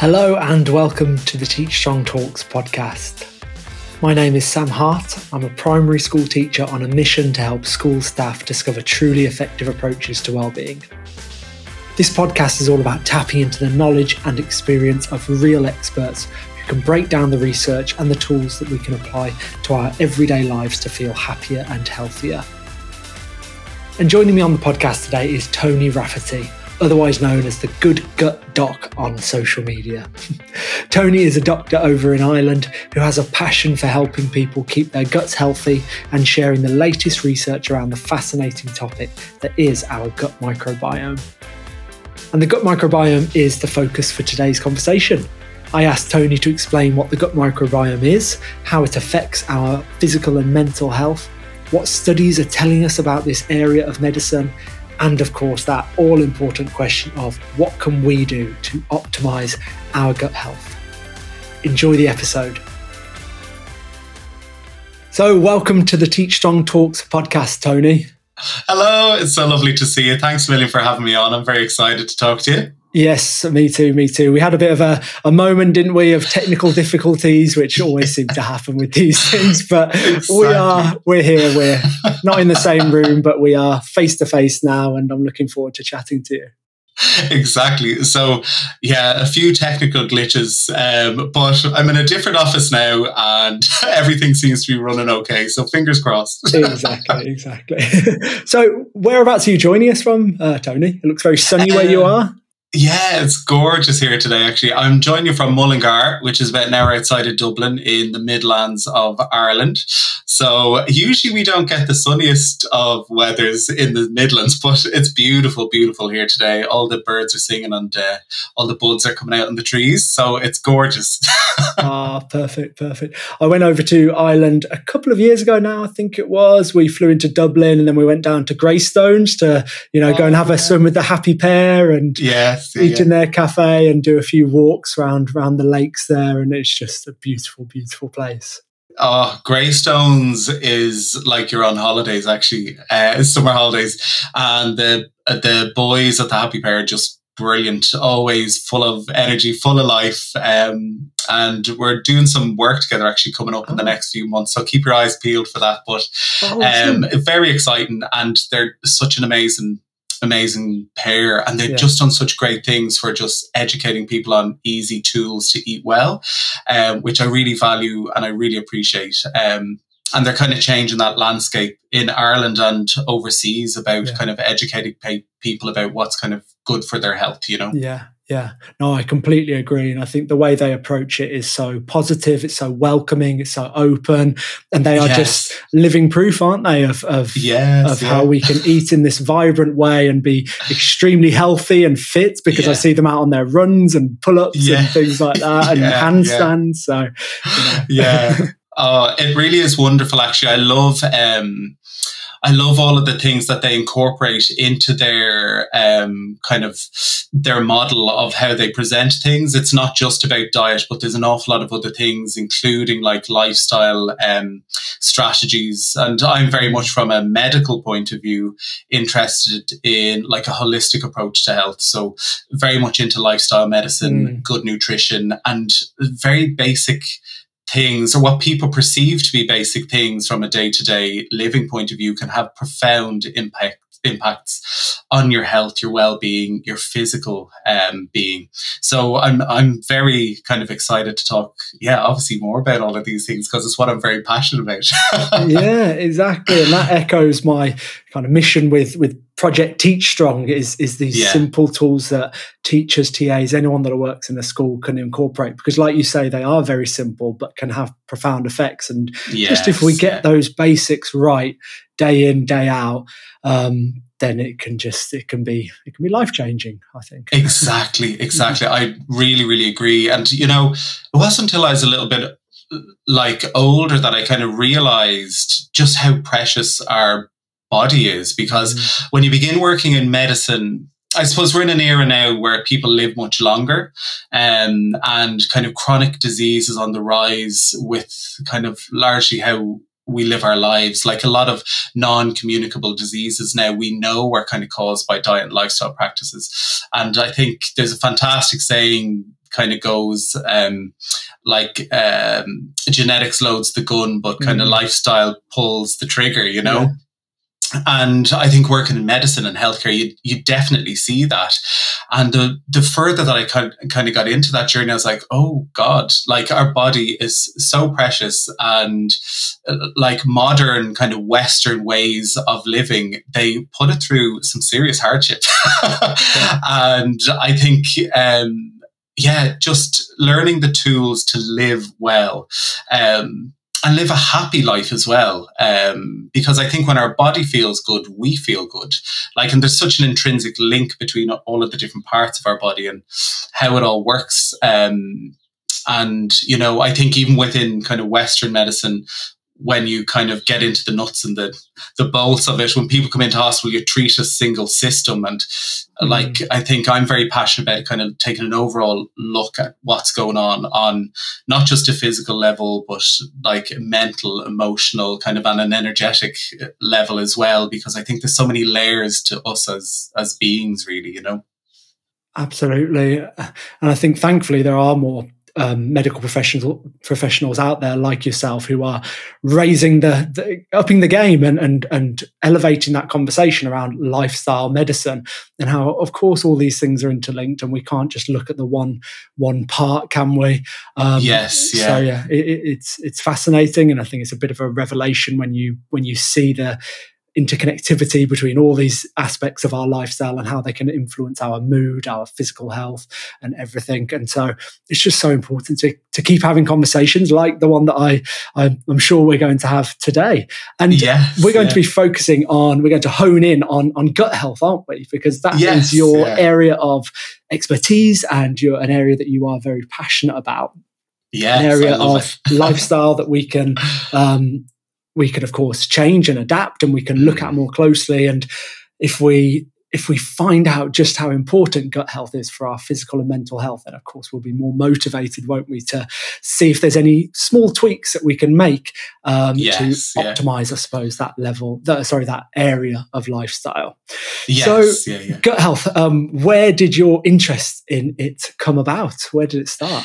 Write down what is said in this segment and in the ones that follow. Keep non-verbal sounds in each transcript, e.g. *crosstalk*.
Hello and welcome to the Teach Strong Talks podcast. My name is Sam Hart. I'm a primary school teacher on a mission to help school staff discover truly effective approaches to well-being. This podcast is all about tapping into the knowledge and experience of real experts who can break down the research and the tools that we can apply to our everyday lives to feel happier and healthier. And joining me on the podcast today is Tony Rafferty, otherwise known as the Good Gut Doc on social media. *laughs* Tony is a doctor over in Ireland who has a passion for helping people keep their guts healthy and sharing the latest research around the fascinating topic that is our gut microbiome. And the gut microbiome is the focus for today's conversation. I asked Tony to explain what the gut microbiome is, how it affects our physical and mental health, what studies are telling us about this area of medicine, and of course, that all important question of what can we do to optimize our gut health? Enjoy the episode. So, welcome to the Teach Strong Talks podcast, Tony. Hello, it's so lovely to see you. Thanks a million for having me on. I'm very excited to talk to you. Yes, me too, me too. We had a bit of a, a moment, didn't we, of technical difficulties, which always seem to happen with these *laughs* things. But exactly. we are, we're here. We're not in the same room, but we are face to face now, and I'm looking forward to chatting to you. Exactly. So, yeah, a few technical glitches, um, but I'm in a different office now, and *laughs* everything seems to be running okay. So, fingers crossed. exactly, exactly. *laughs* so, whereabouts are you joining us from, uh, Tony? It looks very sunny where you are. Yeah, it's gorgeous here today, actually. I'm joining you from Mullingar, which is about an hour outside of Dublin in the Midlands of Ireland. So usually we don't get the sunniest of weathers in the Midlands, *laughs* but it's beautiful, beautiful here today. All the birds are singing and uh, all the buds are coming out in the trees. So it's gorgeous. *laughs* ah, perfect, perfect. I went over to Ireland a couple of years ago now, I think it was. We flew into Dublin and then we went down to Greystones to, you know, oh, go and have a swim with the happy pear and yeah eat yeah. in their cafe and do a few walks around around the lakes there, and it's just a beautiful, beautiful place. Oh, Greystones is like you're on holidays, actually, uh, summer holidays, and the the boys at the Happy Pear are just brilliant, always full of energy, full of life. Um, and we're doing some work together actually coming up in the oh. next few months. So keep your eyes peeled for that. But oh, um, very exciting, and they're such an amazing amazing pair and they've yeah. just done such great things for just educating people on easy tools to eat well um, which i really value and i really appreciate um, and they're kind of changing that landscape in Ireland and overseas about yeah. kind of educating people about what's kind of good for their health, you know? Yeah, yeah, no, I completely agree. And I think the way they approach it is so positive, it's so welcoming, it's so open, and they are yes. just living proof, aren't they, of of, yes, of yeah. how we can eat in this vibrant way and be extremely healthy and fit because yeah. I see them out on their runs and pull ups yeah. and things like that *laughs* and handstands. So, you know. *laughs* yeah. Oh, it really is wonderful, actually. I love um, I love all of the things that they incorporate into their um, kind of their model of how they present things. It's not just about diet, but there's an awful lot of other things, including like lifestyle um, strategies. And I'm very much from a medical point of view interested in like a holistic approach to health. So very much into lifestyle medicine, mm. good nutrition, and very basic things or what people perceive to be basic things from a day-to-day living point of view can have profound impact impacts on your health, your well-being, your physical um, being. So I'm I'm very kind of excited to talk, yeah, obviously more about all of these things because it's what I'm very passionate about. *laughs* yeah, exactly, and that echoes my kind of mission with with Project Teach Strong is is these yeah. simple tools that teachers, TAs, anyone that works in a school can incorporate because, like you say, they are very simple but can have profound effects. And yes, just if we get yeah. those basics right, day in, day out, um, then it can just it can be it can be life changing. I think exactly, *laughs* exactly. I really, really agree. And you know, it wasn't until I was a little bit like older that I kind of realized just how precious our body is because mm. when you begin working in medicine I suppose we're in an era now where people live much longer um, and kind of chronic disease is on the rise with kind of largely how we live our lives. Like a lot of non communicable diseases now, we know are kind of caused by diet and lifestyle practices. And I think there's a fantastic saying kind of goes um, like um, genetics loads the gun, but kind mm. of lifestyle pulls the trigger, you know? And I think working in medicine and healthcare, you, you definitely see that. And the, the further that I kind of, kind of got into that journey, I was like, oh God, like our body is so precious and uh, like modern kind of Western ways of living, they put it through some serious hardship. *laughs* and I think, um, yeah, just learning the tools to live well. Um, and live a happy life as well. Um, because I think when our body feels good, we feel good. Like, and there's such an intrinsic link between all of the different parts of our body and how it all works. Um, and, you know, I think even within kind of Western medicine, when you kind of get into the nuts and the the bolts of it when people come into hospital you treat a single system? And mm. like i think i'm very passionate about kind of taking an overall look at what's going on on not just a physical level but like mental emotional kind of on an energetic level as well because i think there's so many layers to us as as beings really you know? Absolutely. And i think thankfully there are more um, medical professionals professionals out there like yourself who are raising the, the, upping the game and and and elevating that conversation around lifestyle medicine and how of course all these things are interlinked and we can't just look at the one one part can we um, yes yeah. so yeah it, it's it's fascinating and I think it's a bit of a revelation when you when you see the interconnectivity between all these aspects of our lifestyle and how they can influence our mood, our physical health, and everything. And so it's just so important to, to keep having conversations like the one that I, I am sure we're going to have today. And yes, we're going yeah. to be focusing on, we're going to hone in on on gut health, aren't we? Because that yes, is your yeah. area of expertise and you're an area that you are very passionate about. Yeah, an area of *laughs* lifestyle that we can um, we can of course change and adapt and we can look at more closely and if we if we find out just how important gut health is for our physical and mental health, then of course we'll be more motivated, won't we, to see if there's any small tweaks that we can make um, yes, to optimize, I suppose, that level, the, sorry, that area of lifestyle. Yes, so, yeah, yeah. gut health, um, where did your interest in it come about? Where did it start?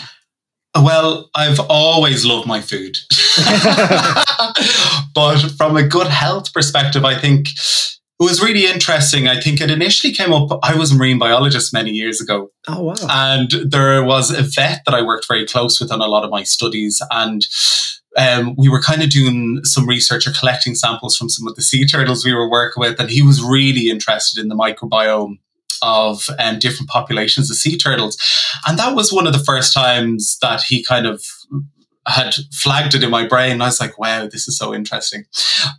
Well, I've always loved my food. *laughs* but from a good health perspective, I think it was really interesting. I think it initially came up. I was a marine biologist many years ago. Oh, wow. And there was a vet that I worked very close with on a lot of my studies. And um, we were kind of doing some research or collecting samples from some of the sea turtles we were working with. And he was really interested in the microbiome of um, different populations of sea turtles. And that was one of the first times that he kind of had flagged it in my brain. I was like, wow, this is so interesting.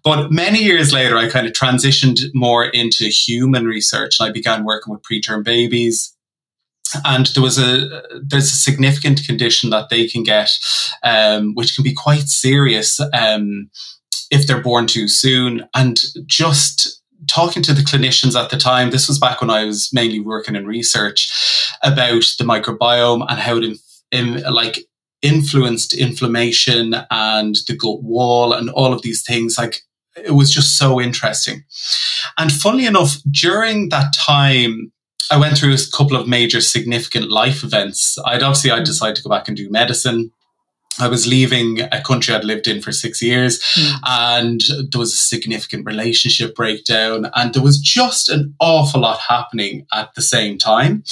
But many years later, I kind of transitioned more into human research and I began working with preterm babies. And there was a there's a significant condition that they can get, um, which can be quite serious um, if they're born too soon. And just talking to the clinicians at the time, this was back when I was mainly working in research about the microbiome and how it, in, like, influenced inflammation and the gut wall and all of these things. Like, it was just so interesting. And funnily enough, during that time, I went through a couple of major significant life events. I'd obviously I decided to go back and do medicine. I was leaving a country I'd lived in for six years, mm. and there was a significant relationship breakdown, and there was just an awful lot happening at the same time.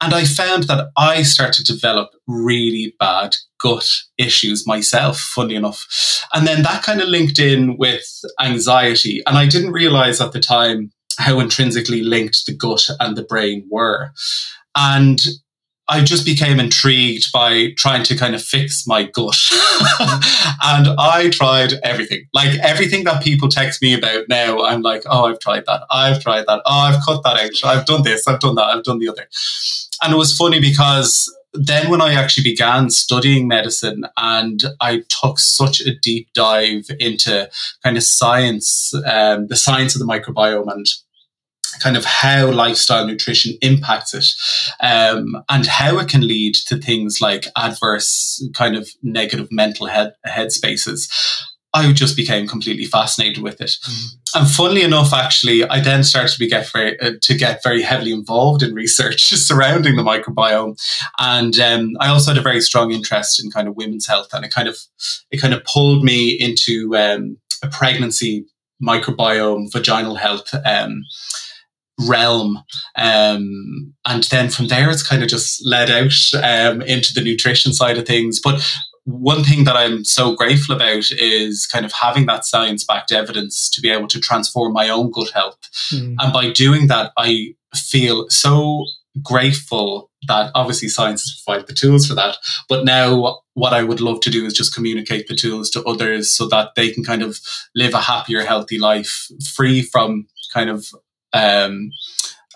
And I found that I started to develop really bad gut issues myself, funny enough. And then that kind of linked in with anxiety. And I didn't realize at the time how intrinsically linked the gut and the brain were. And I just became intrigued by trying to kind of fix my gut. *laughs* and I tried everything. Like everything that people text me about now, I'm like, oh, I've tried that. I've tried that. Oh, I've cut that out. I've done this. I've done that. I've done the other. And it was funny because then when I actually began studying medicine and I took such a deep dive into kind of science, um, the science of the microbiome and kind of how lifestyle nutrition impacts it um, and how it can lead to things like adverse kind of negative mental head headspaces I just became completely fascinated with it. Mm. And funnily enough, actually, I then started to get very uh, to get very heavily involved in research *laughs* surrounding the microbiome, and um, I also had a very strong interest in kind of women's health, and it kind of it kind of pulled me into um, a pregnancy microbiome, vaginal health. Um, realm um, and then from there it's kind of just led out um, into the nutrition side of things but one thing that I'm so grateful about is kind of having that science backed evidence to be able to transform my own gut health. Mm. And by doing that, I feel so grateful that obviously science has provided the tools for that. But now, what I would love to do is just communicate the tools to others so that they can kind of live a happier, healthy life free from kind of um,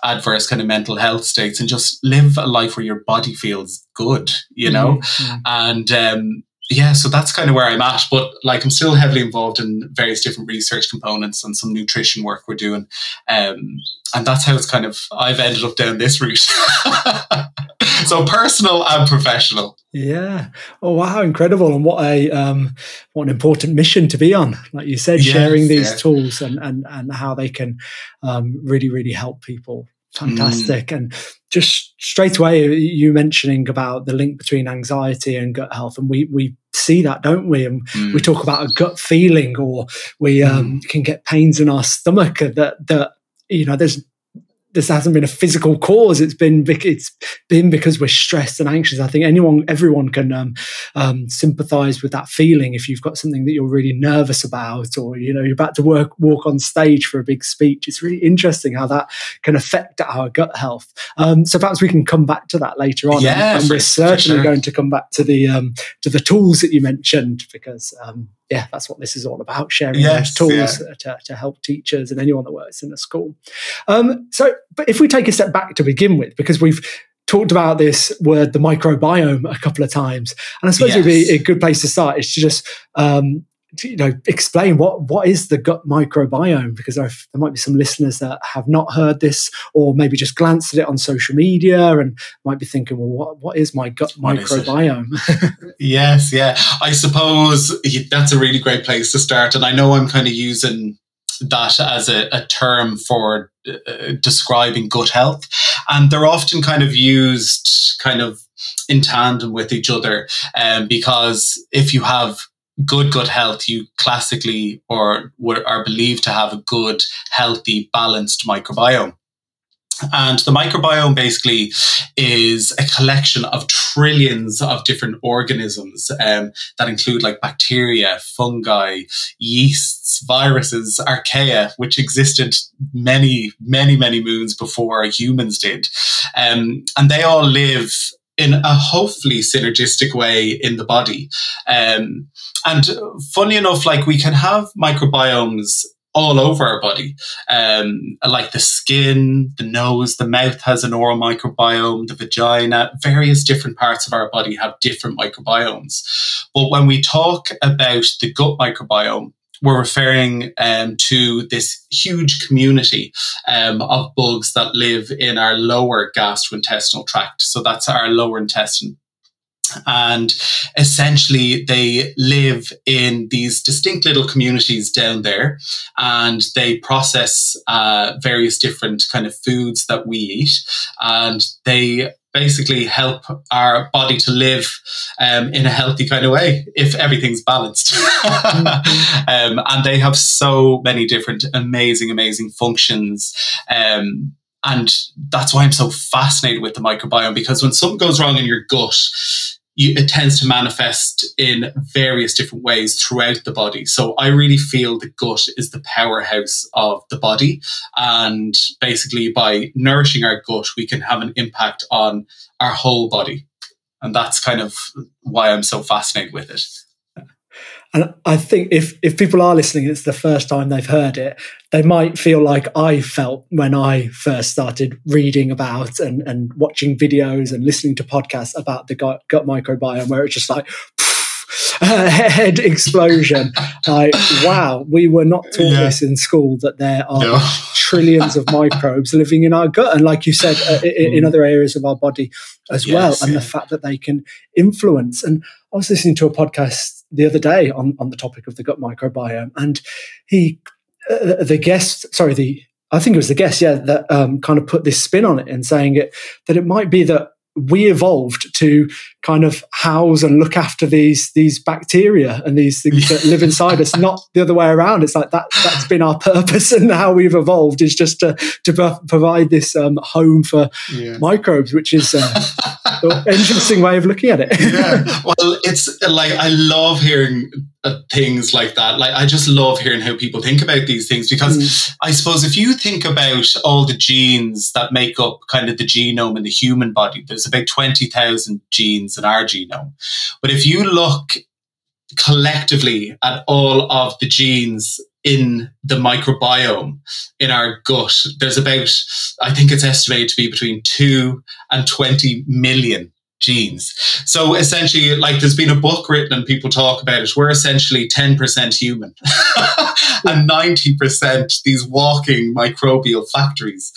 adverse kind of mental health states and just live a life where your body feels good, you know? Mm-hmm. And um, yeah, so that's kind of where I'm at. But like, I'm still heavily involved in various different research components and some nutrition work we're doing. Um, and that's how it's kind of, I've ended up down this route. *laughs* so personal and professional. Yeah. Oh wow, incredible! And what a um, what an important mission to be on. Like you said, yes, sharing these yeah. tools and and and how they can um, really really help people fantastic mm. and just straight away you mentioning about the link between anxiety and gut health and we we see that don't we and mm. we talk about a gut feeling or we um, mm. can get pains in our stomach that that you know there's this hasn't been a physical cause. It's been it's been because we're stressed and anxious. I think anyone, everyone can um, um, sympathise with that feeling. If you've got something that you're really nervous about, or you know you're about to work walk on stage for a big speech, it's really interesting how that can affect our gut health. Um, so perhaps we can come back to that later on. And, and we're certainly sure. going to come back to the um, to the tools that you mentioned because um, yeah, that's what this is all about sharing yes, those tools yeah. to, to help teachers and anyone that works in a school. Um, so, but if we take a step back to begin with, because we've talked about this word, the microbiome, a couple of times, and I suppose yes. it'd be a good place to start is to just um, you know explain what what is the gut microbiome? Because there, there might be some listeners that have not heard this or maybe just glanced at it on social media and might be thinking well what what is my gut what microbiome? *laughs* Yes yeah. I suppose that's a really great place to start. And i know i'm kind of using that as a, a term for uh, describing gut health. And they're often kind of used kind of in tandem with each other um, because if you have good gut health, you classically or are believed to have a good, healthy, balanced microbiome. And the microbiome basically is a collection of trillions of different organisms um, that include like bacteria, fungi, yeasts, viruses, archaea, which existed many, many, many moons before humans did. Um, and they all live in a hopefully synergistic way in the body. Um, and funny enough, like we can have microbiomes all over our body, um, like the skin, the nose, the mouth has an oral microbiome, the vagina, various different parts of our body have different microbiomes. But when we talk about the gut microbiome, we're referring um, to this huge community um, of bugs that live in our lower gastrointestinal tract. So that's our lower intestine. And essentially, they live in these distinct little communities down there, and they process uh, various different kind of foods that we eat, and they basically help our body to live um, in a healthy kind of way if everything's balanced. *laughs* um, and they have so many different amazing, amazing functions. Um, and that's why I'm so fascinated with the microbiome because when something goes wrong in your gut, you, it tends to manifest in various different ways throughout the body. So I really feel the gut is the powerhouse of the body. And basically, by nourishing our gut, we can have an impact on our whole body. And that's kind of why I'm so fascinated with it. And I think if if people are listening, it's the first time they've heard it, they might feel like I felt when I first started reading about and, and watching videos and listening to podcasts about the gut, gut microbiome, where it's just like *laughs* head explosion. like, wow, we were not taught yeah. this in school that there are no. trillions of microbes living in our gut. And like you said, uh, in, in, mm. other areas of our body as yes, well. And yeah. the fact that they can influence. And I was listening to a podcast the other day on, on the topic of the gut microbiome, and he, uh, the guest, sorry, the I think it was the guest, yeah, that um, kind of put this spin on it and saying it that it might be that we evolved to kind of house and look after these these bacteria and these things that live inside us, *laughs* not the other way around. It's like that that's been our purpose and how we've evolved is just to to provide this um, home for yeah. microbes, which is uh, an interesting way of looking at it. yeah, *laughs* well, it's like I love hearing uh, things like that. Like I just love hearing how people think about these things because mm. I suppose if you think about all the genes that make up kind of the genome in the human body, there's about 20,000 genes in our genome. But if you look collectively at all of the genes in the microbiome in our gut, there's about, I think it's estimated to be between 2 and 20 million genes. So essentially, like there's been a book written and people talk about it. We're essentially 10% human *laughs* and 90% these walking microbial factories.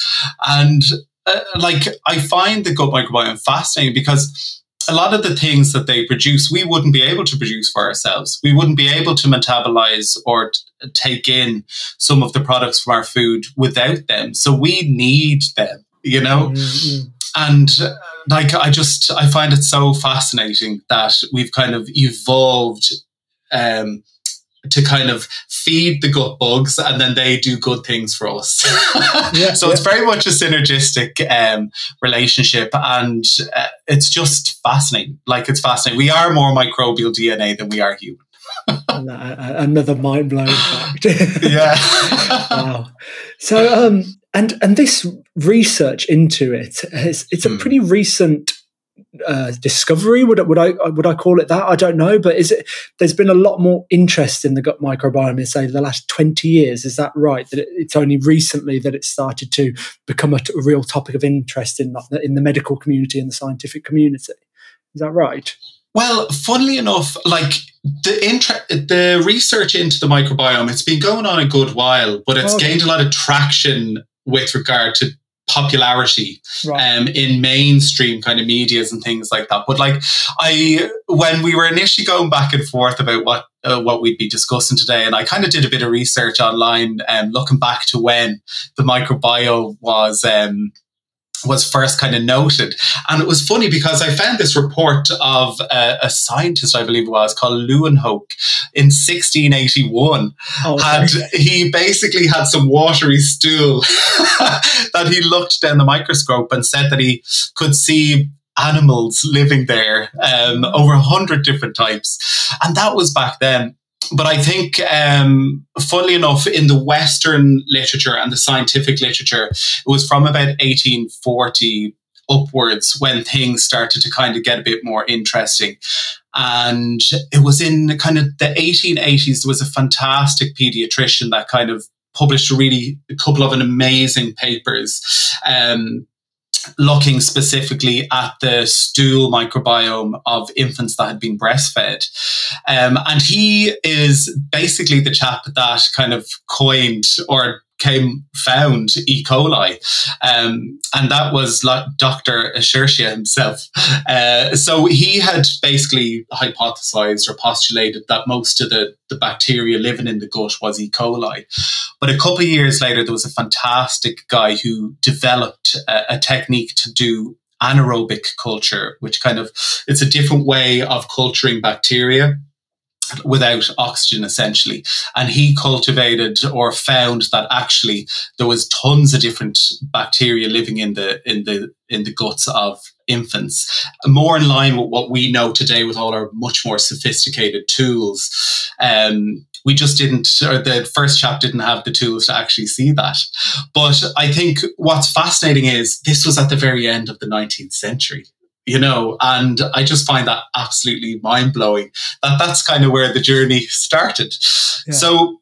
And uh, like I find the gut microbiome fascinating because a lot of the things that they produce, we wouldn't be able to produce for ourselves. We wouldn't be able to metabolize or t- take in some of the products from our food without them. So we need them, you know? Mm-hmm. And uh, like, I just, I find it so fascinating that we've kind of evolved um, to kind of feed the gut bugs and then they do good things for us. *laughs* yeah, so yeah. it's very much a synergistic um, relationship and uh, it's just fascinating. Like it's fascinating. We are more microbial DNA than we are human. *laughs* Another mind blowing fact. *laughs* yeah. wow. So, um, and and this research into it's, it's a hmm. pretty recent uh, discovery. Would would I would I call it that? I don't know, but is it? There's been a lot more interest in the gut microbiome in say the last twenty years. Is that right? That it, it's only recently that it started to become a, a real topic of interest in in the medical community and the scientific community. Is that right? Well, funnily enough, like the intra- the research into the microbiome, it's been going on a good while, but it's okay. gained a lot of traction with regard to popularity right. um, in mainstream kind of medias and things like that. But like I, when we were initially going back and forth about what uh, what we'd be discussing today, and I kind of did a bit of research online, um, looking back to when the microbiome was. Um, was first kind of noted. And it was funny because I found this report of a, a scientist, I believe it was, called Leeuwenhoek in 1681. Oh, and he basically had some watery stool *laughs* that he looked down the microscope and said that he could see animals living there, um, over a hundred different types. And that was back then but I think, um, funnily enough, in the Western literature and the scientific literature, it was from about 1840 upwards when things started to kind of get a bit more interesting. And it was in kind of the 1880s, there was a fantastic pediatrician that kind of published a really a couple of an amazing papers um, looking specifically at the stool microbiome of infants that had been breastfed. Um, and he is basically the chap that kind of coined or came found E. coli, um, and that was like Dr. Escherichia himself. Uh, so he had basically hypothesized or postulated that most of the, the bacteria living in the gut was E. coli. But a couple of years later, there was a fantastic guy who developed a, a technique to do anaerobic culture, which kind of it's a different way of culturing bacteria without oxygen essentially. And he cultivated or found that actually there was tons of different bacteria living in the in the in the guts of infants. More in line with what we know today with all our much more sophisticated tools. Um, we just didn't or the first chap didn't have the tools to actually see that. But i think what's fascinating is this was at the very end of the 19th century you know, and I just find that absolutely mind blowing that that's kind of where the journey started. Yeah. So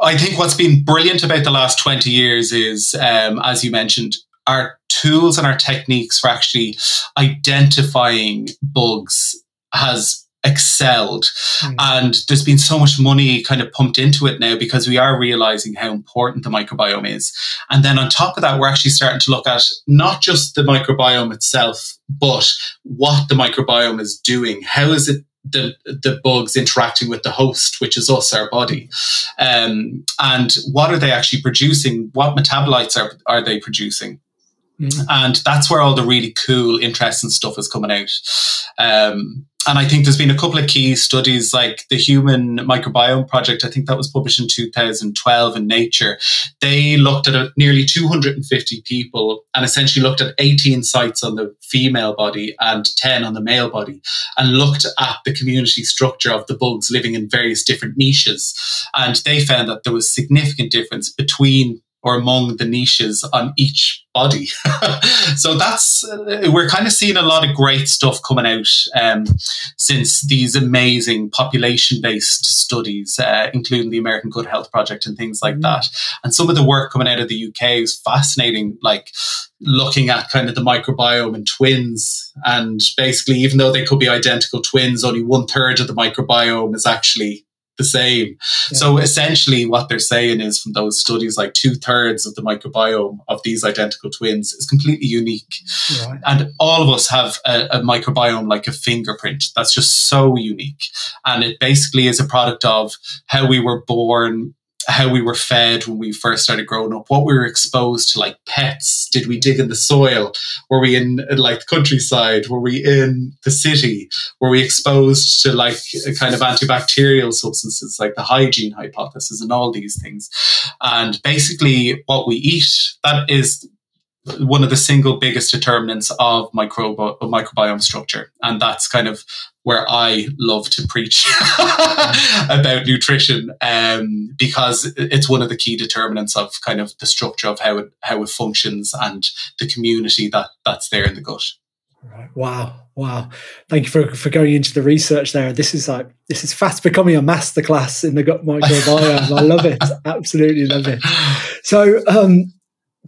I think what's been brilliant about the last 20 years is, um, as you mentioned, our tools and our techniques for actually identifying bugs has excelled. Mm. And there's been so much money kind of pumped into it now because we are realizing how important the microbiome is. And then on top of that, we're actually starting to look at not just the microbiome itself, but what the microbiome is doing. How is it the the bugs interacting with the host, which is us, our body. Um, and what are they actually producing? What metabolites are, are they producing? Mm. And that's where all the really cool, interesting stuff is coming out. Um, and I think there's been a couple of key studies like the Human Microbiome Project, I think that was published in 2012 in Nature. They looked at nearly 250 people and essentially looked at 18 sites on the female body and 10 on the male body and looked at the community structure of the bugs living in various different niches. And they found that there was significant difference between or among the niches on each body. *laughs* so that's uh, we're kind of seeing a lot of great stuff coming out um, since these amazing population-based studies, uh, including the American Gut Health Project and things like mm. that. And some of the work coming out of the UK is fascinating, like looking at kind of the microbiome in twins. And basically, even though they could be identical twins, only one third of the microbiome is actually the same. Yeah. So essentially, what they're saying is from those studies, like two thirds of the microbiome of these identical twins is completely unique. Right. And all of us have a, a, microbiome like a fingerprint that's just so unique. And it basically is a product of how we were born, how we were fed when we first started growing up, what we were exposed to, like pets. Did we dig in the soil? Were we in like the countryside? Were we in the city? Were we exposed to like kind of antibacterial substances like the hygiene hypothesis and all these things? And basically, what we eat, that is one of the single biggest determinants of microbi- microbiome structure. And that's kind of where I love to preach *laughs* about nutrition um, because it's one of the key determinants of kind of the structure of how it, how it functions and the community that, that's there in the gut. Right. Wow. Wow. Thank you for, for going into the research there. This is like this is fast becoming a masterclass in the gut microbiome. I love it. Absolutely love it. So um,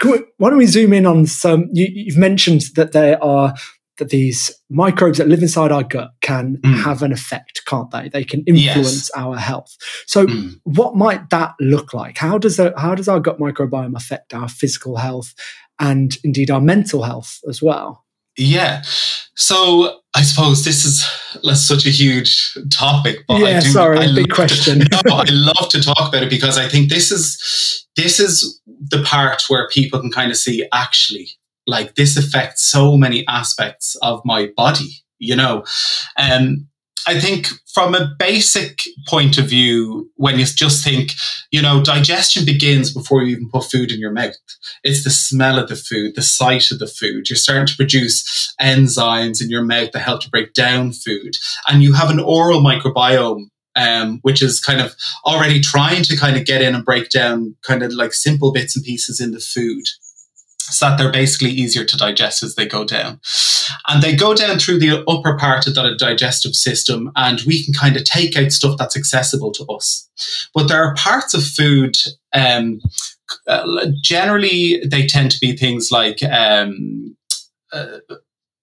we, why don't we zoom in on some? You, have mentioned that there are that these microbes that live inside our gut can mm. have an effect, can't they? They can influence yes. our health. So, mm. what might that look like? How does a, how does our gut microbiome affect our physical health and indeed our mental health as well? Yeah. So I suppose this is such a huge topic, but yeah, I do, sorry, I big question. To, *laughs* no, I love to talk about it because I think this is this is the part where people can kind of see actually like this affects so many aspects of my body. You know, um, I think from a basic point of view, when you just think, you know, digestion begins before you even put food in your mouth. It's the smell of the food, the sight of the food. You're starting to produce enzymes in your mouth that help to break down food. And you have an oral microbiome um, which is kind of already trying to kind of get in and break down kind of like simple bits and pieces in the food so that they're basically easier to digest as they go down. And they go down through the upper part of that digestive system, and we can kind of take out stuff that's accessible to us. But there are parts of food, um, uh, generally, they tend to be things like um, uh,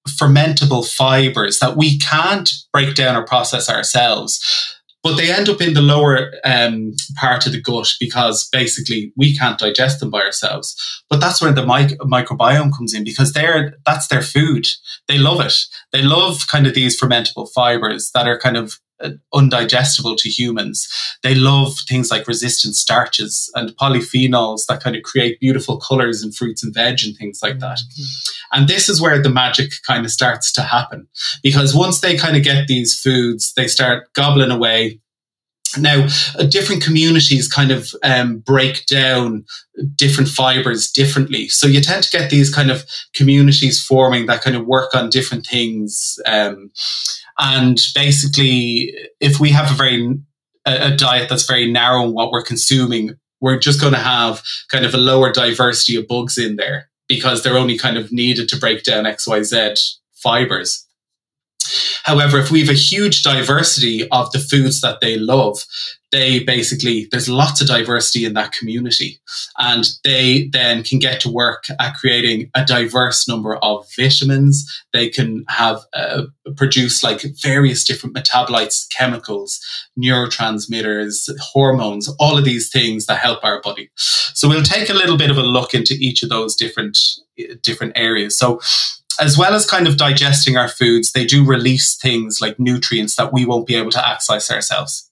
fermentable fibers that we can't break down or process ourselves but they end up in the lower um, part of the gut because basically we can't digest them by ourselves. But that's where the mic- microbiome comes in because they're that's their food. They love it. They love kind of these fermentable fibers that are kind of undigestible to humans. They love things like resistant starches and polyphenols that kind of create beautiful colors in fruits and veg and things like that. Mm-hmm. And this is where the magic kind of starts to happen because once they kind of get these foods, they start gobbling away. Now, uh, different communities kind of um, break down different fibers differently. So you tend to get these kind of communities forming that kind of work on different things. Um, and basically, if we have a very a, diet that's very narrow in what we're consuming, we're just going to have kind of a lower diversity of bugs in there because they're only kind of needed to break down XYZ fibers. However, if we have a huge diversity of the foods that they love, they basically, there's lots of diversity in that community. And they then can get to work at creating a diverse number of vitamins. They can have, uh, produce like various different metabolites, chemicals, neurotransmitters, hormones, all of these things that help our body. So we'll take a little bit of a look into each of those different, different areas. So as well as kind of digesting our foods, they do release things like nutrients that we won't be able to access ourselves.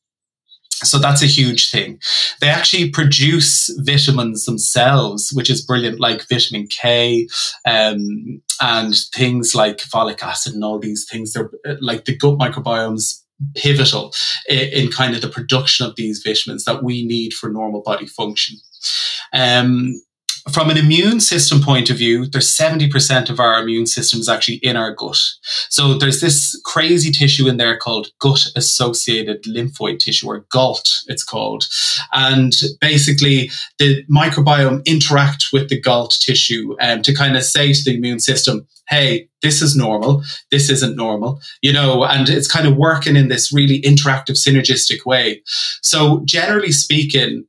So that's a huge thing. They actually produce vitamins themselves, which is brilliant, like vitamin K um, and things like folic acid and all these things. They're like the gut microbiomes pivotal in, in, kind of the production of these vitamins that we need for normal body function. Um, from an immune system point of view, there's 70% of our immune system is actually in our gut. So there's this crazy tissue in there called gut associated lymphoid tissue or GALT, it's called. And basically the microbiome interact with the GALT tissue um, to kind of say to the immune system, hey, this is normal, this isn't normal, you know, and it's kind of working in this really interactive, synergistic way. So generally speaking,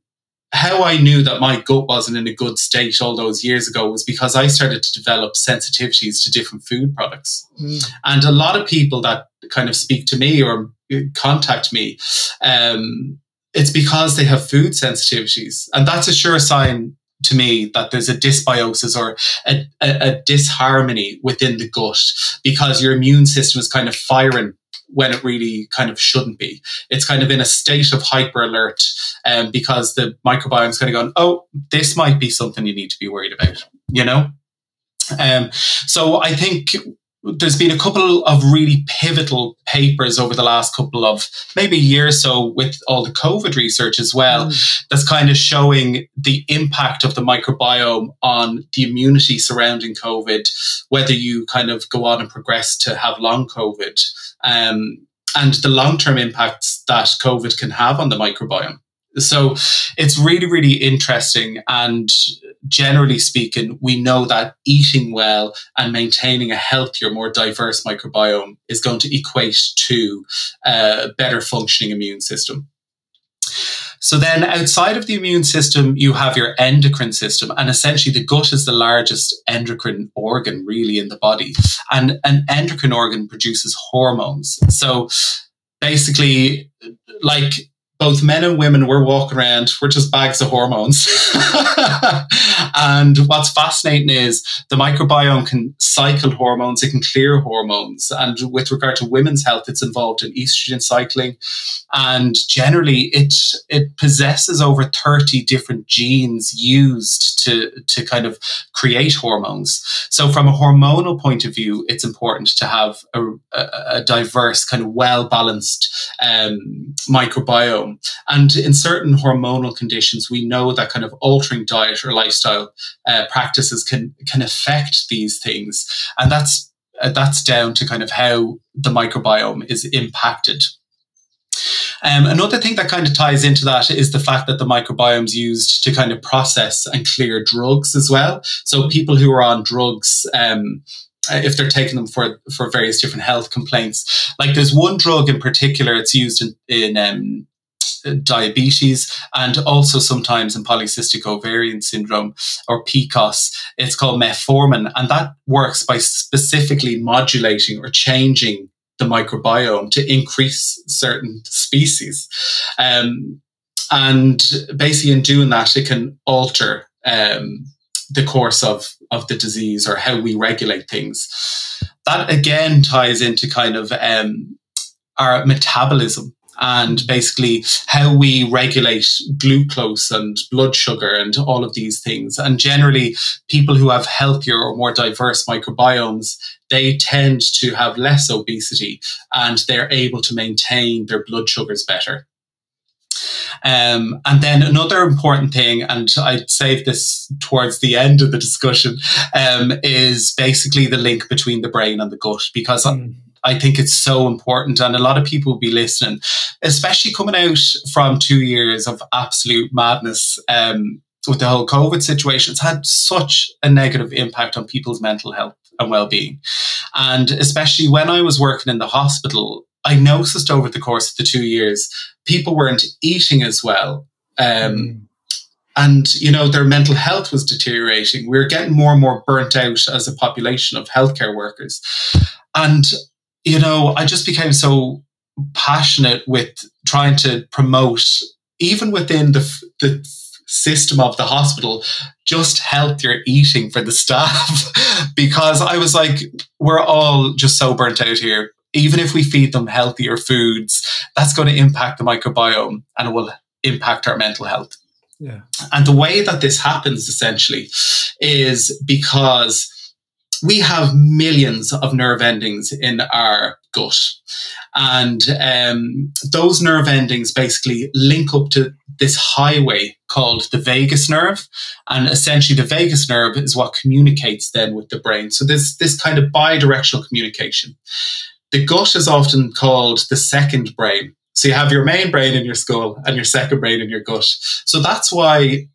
how I knew that my gut wasn't in a good state all those years ago was because I started to develop sensitivities to different food products. Mm. And a lot of people that kind of speak to me or contact me, um, it's because they have food sensitivities. And that's a sure sign to me that there's a dysbiosis or a, a, a disharmony within the gut because your immune system is kind of firing when it really kind of shouldn't be. It's kind of in a state of hyper alert um, because the microbiome is kind of going, oh, this might be something you need to be worried about, you know? Um, so I think there's been a couple of really pivotal papers over the last couple of maybe a year or so with all the COVID research as well, mm. that's kind of showing the impact of the microbiome on the immunity surrounding COVID, whether you kind of go on and progress to have long COVID, um, and the long term impacts that COVID can have on the microbiome. So it's really, really interesting. And generally speaking, we know that eating well and maintaining a healthier, more diverse microbiome is going to equate to a better functioning immune system. So then outside of the immune system, you have your endocrine system. And essentially the gut is the largest endocrine organ really in the body. And an endocrine organ produces hormones. So basically, like both men and women were walking around, we're just bags of hormones. *laughs* and what's fascinating is the microbiome can cycle hormones, it can clear hormones. And with regard to women's health, it's involved in estrogen cycling. And generally, it, it possesses over 30 different genes used to, to kind of create hormones. So, from a hormonal point of view, it's important to have a, a, diverse, kind of well balanced um, microbiome and in certain hormonal conditions, we know that kind of altering diet or lifestyle uh, practices can can affect these things, and that's uh, that's down to kind of how the microbiome is impacted. Um, another thing that kind of ties into that is the fact that the microbiome is used to kind of process and clear drugs as well. So people who are on drugs, um, if they're taking them for for various different health complaints, like there's one drug in particular, it's used in, in um, diabetes and also sometimes in polycystic ovarian syndrome or PCOS. It's called metformin, and that works by specifically modulating or changing the microbiome to increase certain species. Um, and basically, in doing that, it can alter um, the course of, of the disease or how we regulate things. That again ties into kind of um, our metabolism and basically how we regulate glucose and blood sugar and all of these things. And generally, people who have healthier or more diverse microbiomes, they tend to have less obesity and they're able to maintain their blood sugars better. Um, and then another important thing, and I'd save this towards the end of the discussion, um, is basically the link between the brain and the gut, because mm. I think it's so important. And a lot of people will be listening, especially coming out from two years of absolute madness. Um, with the whole COVID situation, it's had such a negative impact on people's mental health and well-being. And especially when I was working in the hospital, I noticed over the course of the two years, people weren't eating as well. Um, mm. And, you know, their mental health was deteriorating. We were getting more and more burnt out as a population of healthcare workers. And you know, I just became so passionate with trying to promote, even within the, the system of the hospital just healthier eating for the *laughs* staff because I was like, we're all just so burnt out here. Even if we feed them healthier foods, that's going to impact the microbiome and it will impact our mental health. Yeah. And the way that this happens essentially is because we have millions of nerve endings in our gut. And um, those nerve endings basically link up to this highway called the vagus nerve. And essentially, the vagus nerve is what communicates then with the brain. So there's this kind of bi directional communication. The gut is often called the second brain. So you have your main brain in your skull and your second brain in your gut. So that's why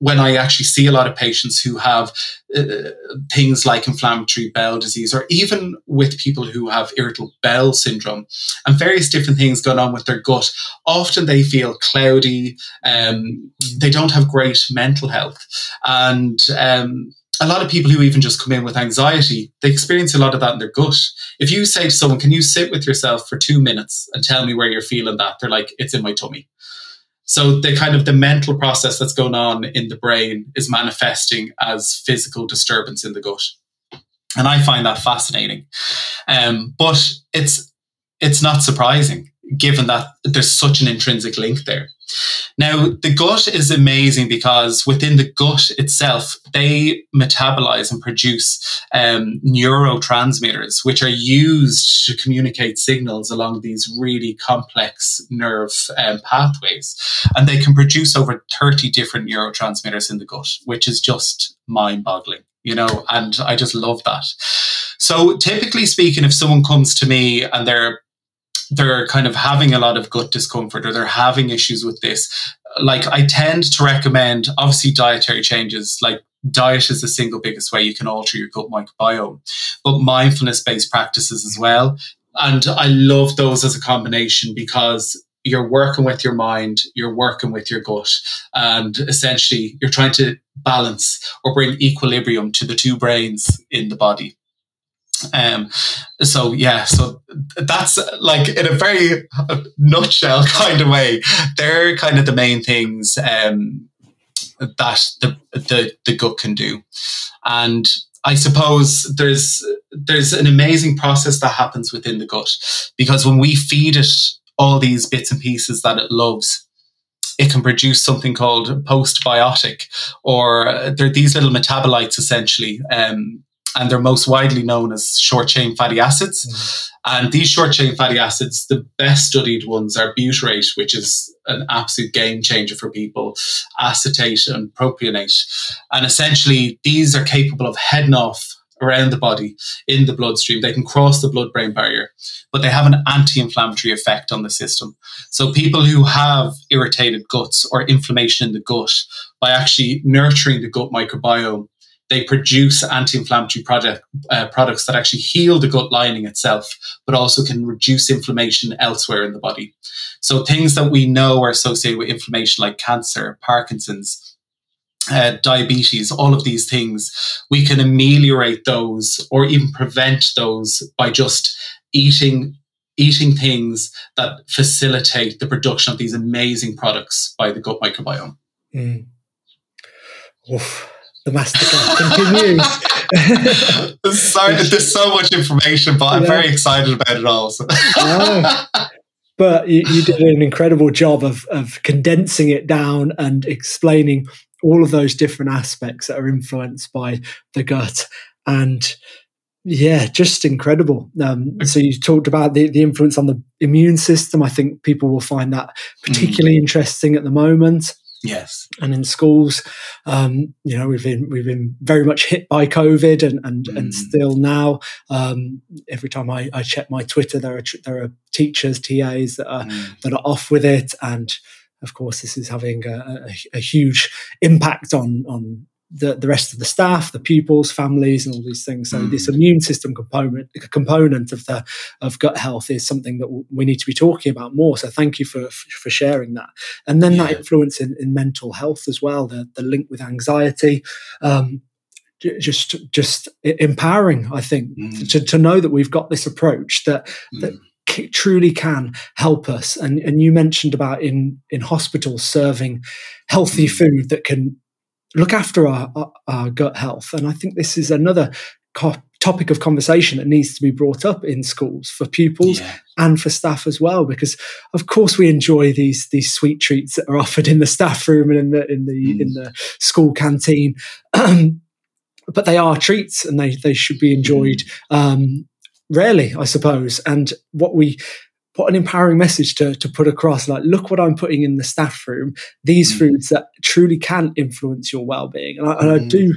when I actually see a lot of patients who have uh, things like inflammatory bowel disease, or even with people who have irritable bowel syndrome and various different things going on with their gut, often they feel cloudy. Um, they don't have great mental health. And um, a lot of people who even just come in with anxiety, they experience a lot of that in their gut. If you say to someone, Can you sit with yourself for two minutes and tell me where you're feeling that? They're like, It's in my tummy. So the kind of the mental process that's going on in the brain is manifesting as physical disturbance in the gut. And I find that fascinating. Um, but it's it's not surprising given that there's such an intrinsic link there. Now, the gut is amazing because within the gut itself, they metabolize and produce um, neurotransmitters, which are used to communicate signals along these really complex nerve um, pathways. And they can produce over 30 different neurotransmitters in the gut, which is just mind boggling, you know, and I just love that. So, typically speaking, if someone comes to me and they're they're kind of having a lot of gut discomfort or they're having issues with this, like I tend to recommend obviously dietary changes. Like diet is the single biggest way you can alter your gut microbiome, but mindfulness based practices as well. And I love those as a combination because you're working with your mind, you're working with your gut, and essentially you're trying to balance or bring equilibrium to the two brains in the body. Um, so yeah, so that's like in a very nutshell *laughs* kind of way. They're kind of the main things um, that the, the the gut can do, and I suppose there's there's an amazing process that happens within the gut because when we feed it all these bits and pieces that it loves, it can produce something called postbiotic, or there are these little metabolites essentially um, and they're most widely known as short chain fatty acids. Mm. And these short chain fatty acids, the best studied ones are butyrate, which is an absolute game changer for people, acetate and propionate. And essentially, these are capable of heading off around the body in the bloodstream. They can cross the blood brain barrier, but they have an anti inflammatory effect on the system. So, people who have irritated guts or inflammation in the gut, by actually nurturing the gut microbiome, they produce anti-inflammatory product, uh, products that actually heal the gut lining itself, but also can reduce inflammation elsewhere in the body. So things that we know are associated with inflammation, like cancer, Parkinson's, uh, diabetes, all of these things, we can ameliorate those or even prevent those by just eating eating things that facilitate the production of these amazing products by the gut microbiome. Mm. Oof the masterclass continues. *laughs* Sorry, there's so much information, but I'm yeah. very excited about it all. So. But you, you, did an incredible job of, of condensing it down and explaining all of those different aspects that are influenced by the gut. And yeah, just incredible. Um, so you talked about the, the influence on the immune system. I think people will find that particularly mm. interesting at the moment. Yes, and in schools, um, you know, we've been we've been very much hit by COVID, and and, mm. and still now, um, every time I, I check my Twitter, there are there are teachers, TAs that are mm. that are off with it, and of course, this is having a, a, a huge impact on on the, the rest of the staff, the pupils, families, and all these things. So mm. this immune system component component of the of gut health is something that we need to be talking about more. So thank you for for sharing that. And then yeah. that influence in, in mental health as well, the the link with anxiety. Um, just just empowering i think mm. to, to know that we've got this approach that mm. that truly can help us. And, and you mentioned about in, in hospitals serving healthy mm. food that can look after our, our, our gut health. And I think this is another topic of conversation that needs to be brought up in schools for pupils yeah. and for staff as well because of course we enjoy these these sweet treats that are offered in the staff room and in the in the mm. in the school canteen um, *clears throat* but they are treats and they they should be enjoyed mm. um, rarely i suppose and what we what an empowering message to, to put across like look what i'm putting in the staff room these mm. foods that truly can influence your well-being and I, and I mm. do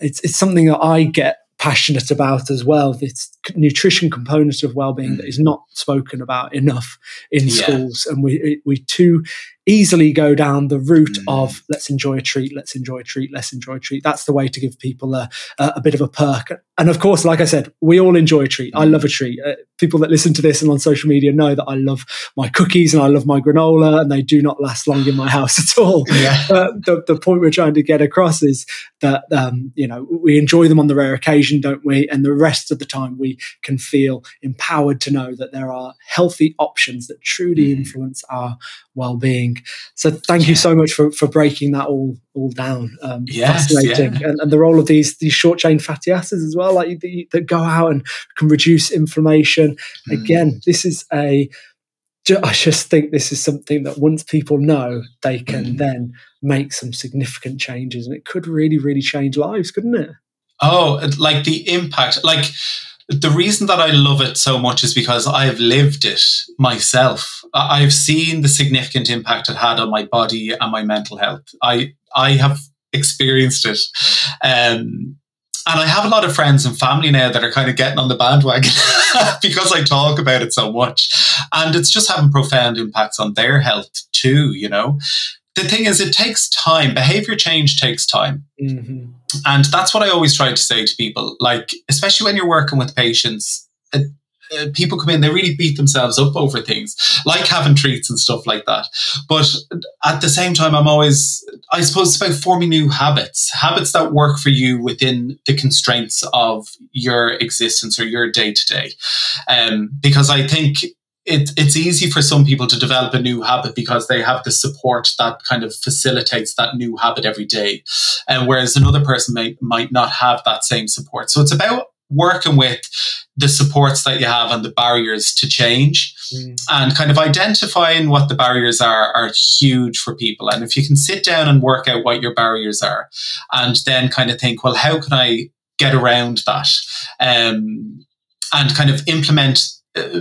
it's, it's something that i get passionate about as well. This nutrition component of well-being that is not spoken about enough in yeah. schools, and we we too easily go down the route mm. of let's enjoy a treat, let's enjoy a treat, let's enjoy a treat. That's the way to give people a, a, a bit of a perk. And of course, like I said, we all enjoy a treat. I love a treat. Uh, people that listen to this and on social media know that I love my cookies and I love my granola, and they do not last long in my house at all. *laughs* Yeah. But the, the point we're trying to get across is that um, you know we enjoy them on the rare occasion, don't we? And the rest of the time, we can feel empowered to know that there are healthy options that truly mm. influence our well-being. So thank yeah. you so much for, for breaking that all all down. Um, yes, fascinating, yeah. and, and, the role of these these short chain fatty acids as well, like the, that go out and can reduce inflammation. Mm. Again, this is a. I just think this is something that once people know, they can mm. then make some significant changes, and it could really, really change lives, couldn't it? Oh, like the impact, like the reason that I love it so much is because I've lived it myself. I've seen the significant impact it had on my body and my mental health. I I have experienced it. Um, and I have a lot of friends and family now that are kind of getting on the bandwagon *laughs* because I talk about it so much. And it's just having profound impacts on their health too, you know. The thing is, it takes time. Behavior change takes time. Mm-hmm. And that's what I always try to say to people. Like, especially when you're working with patients, uh, uh, people come in, they really beat themselves up over things, like having treats and stuff like that. But at the same time, I'm always, I suppose it's about forming new habits, habits that work for you within the constraints of your existence or your day to day. Because I think it, it's easy for some people to develop a new habit because they have the support that kind of facilitates that new habit every day. And whereas another person may, might not have that same support. So it's about working with the supports that you have and the barriers to change mm. and kind of identifying what the barriers are are huge for people and if you can sit down and work out what your barriers are and then kind of think well how can i get around that um, and kind of implement uh,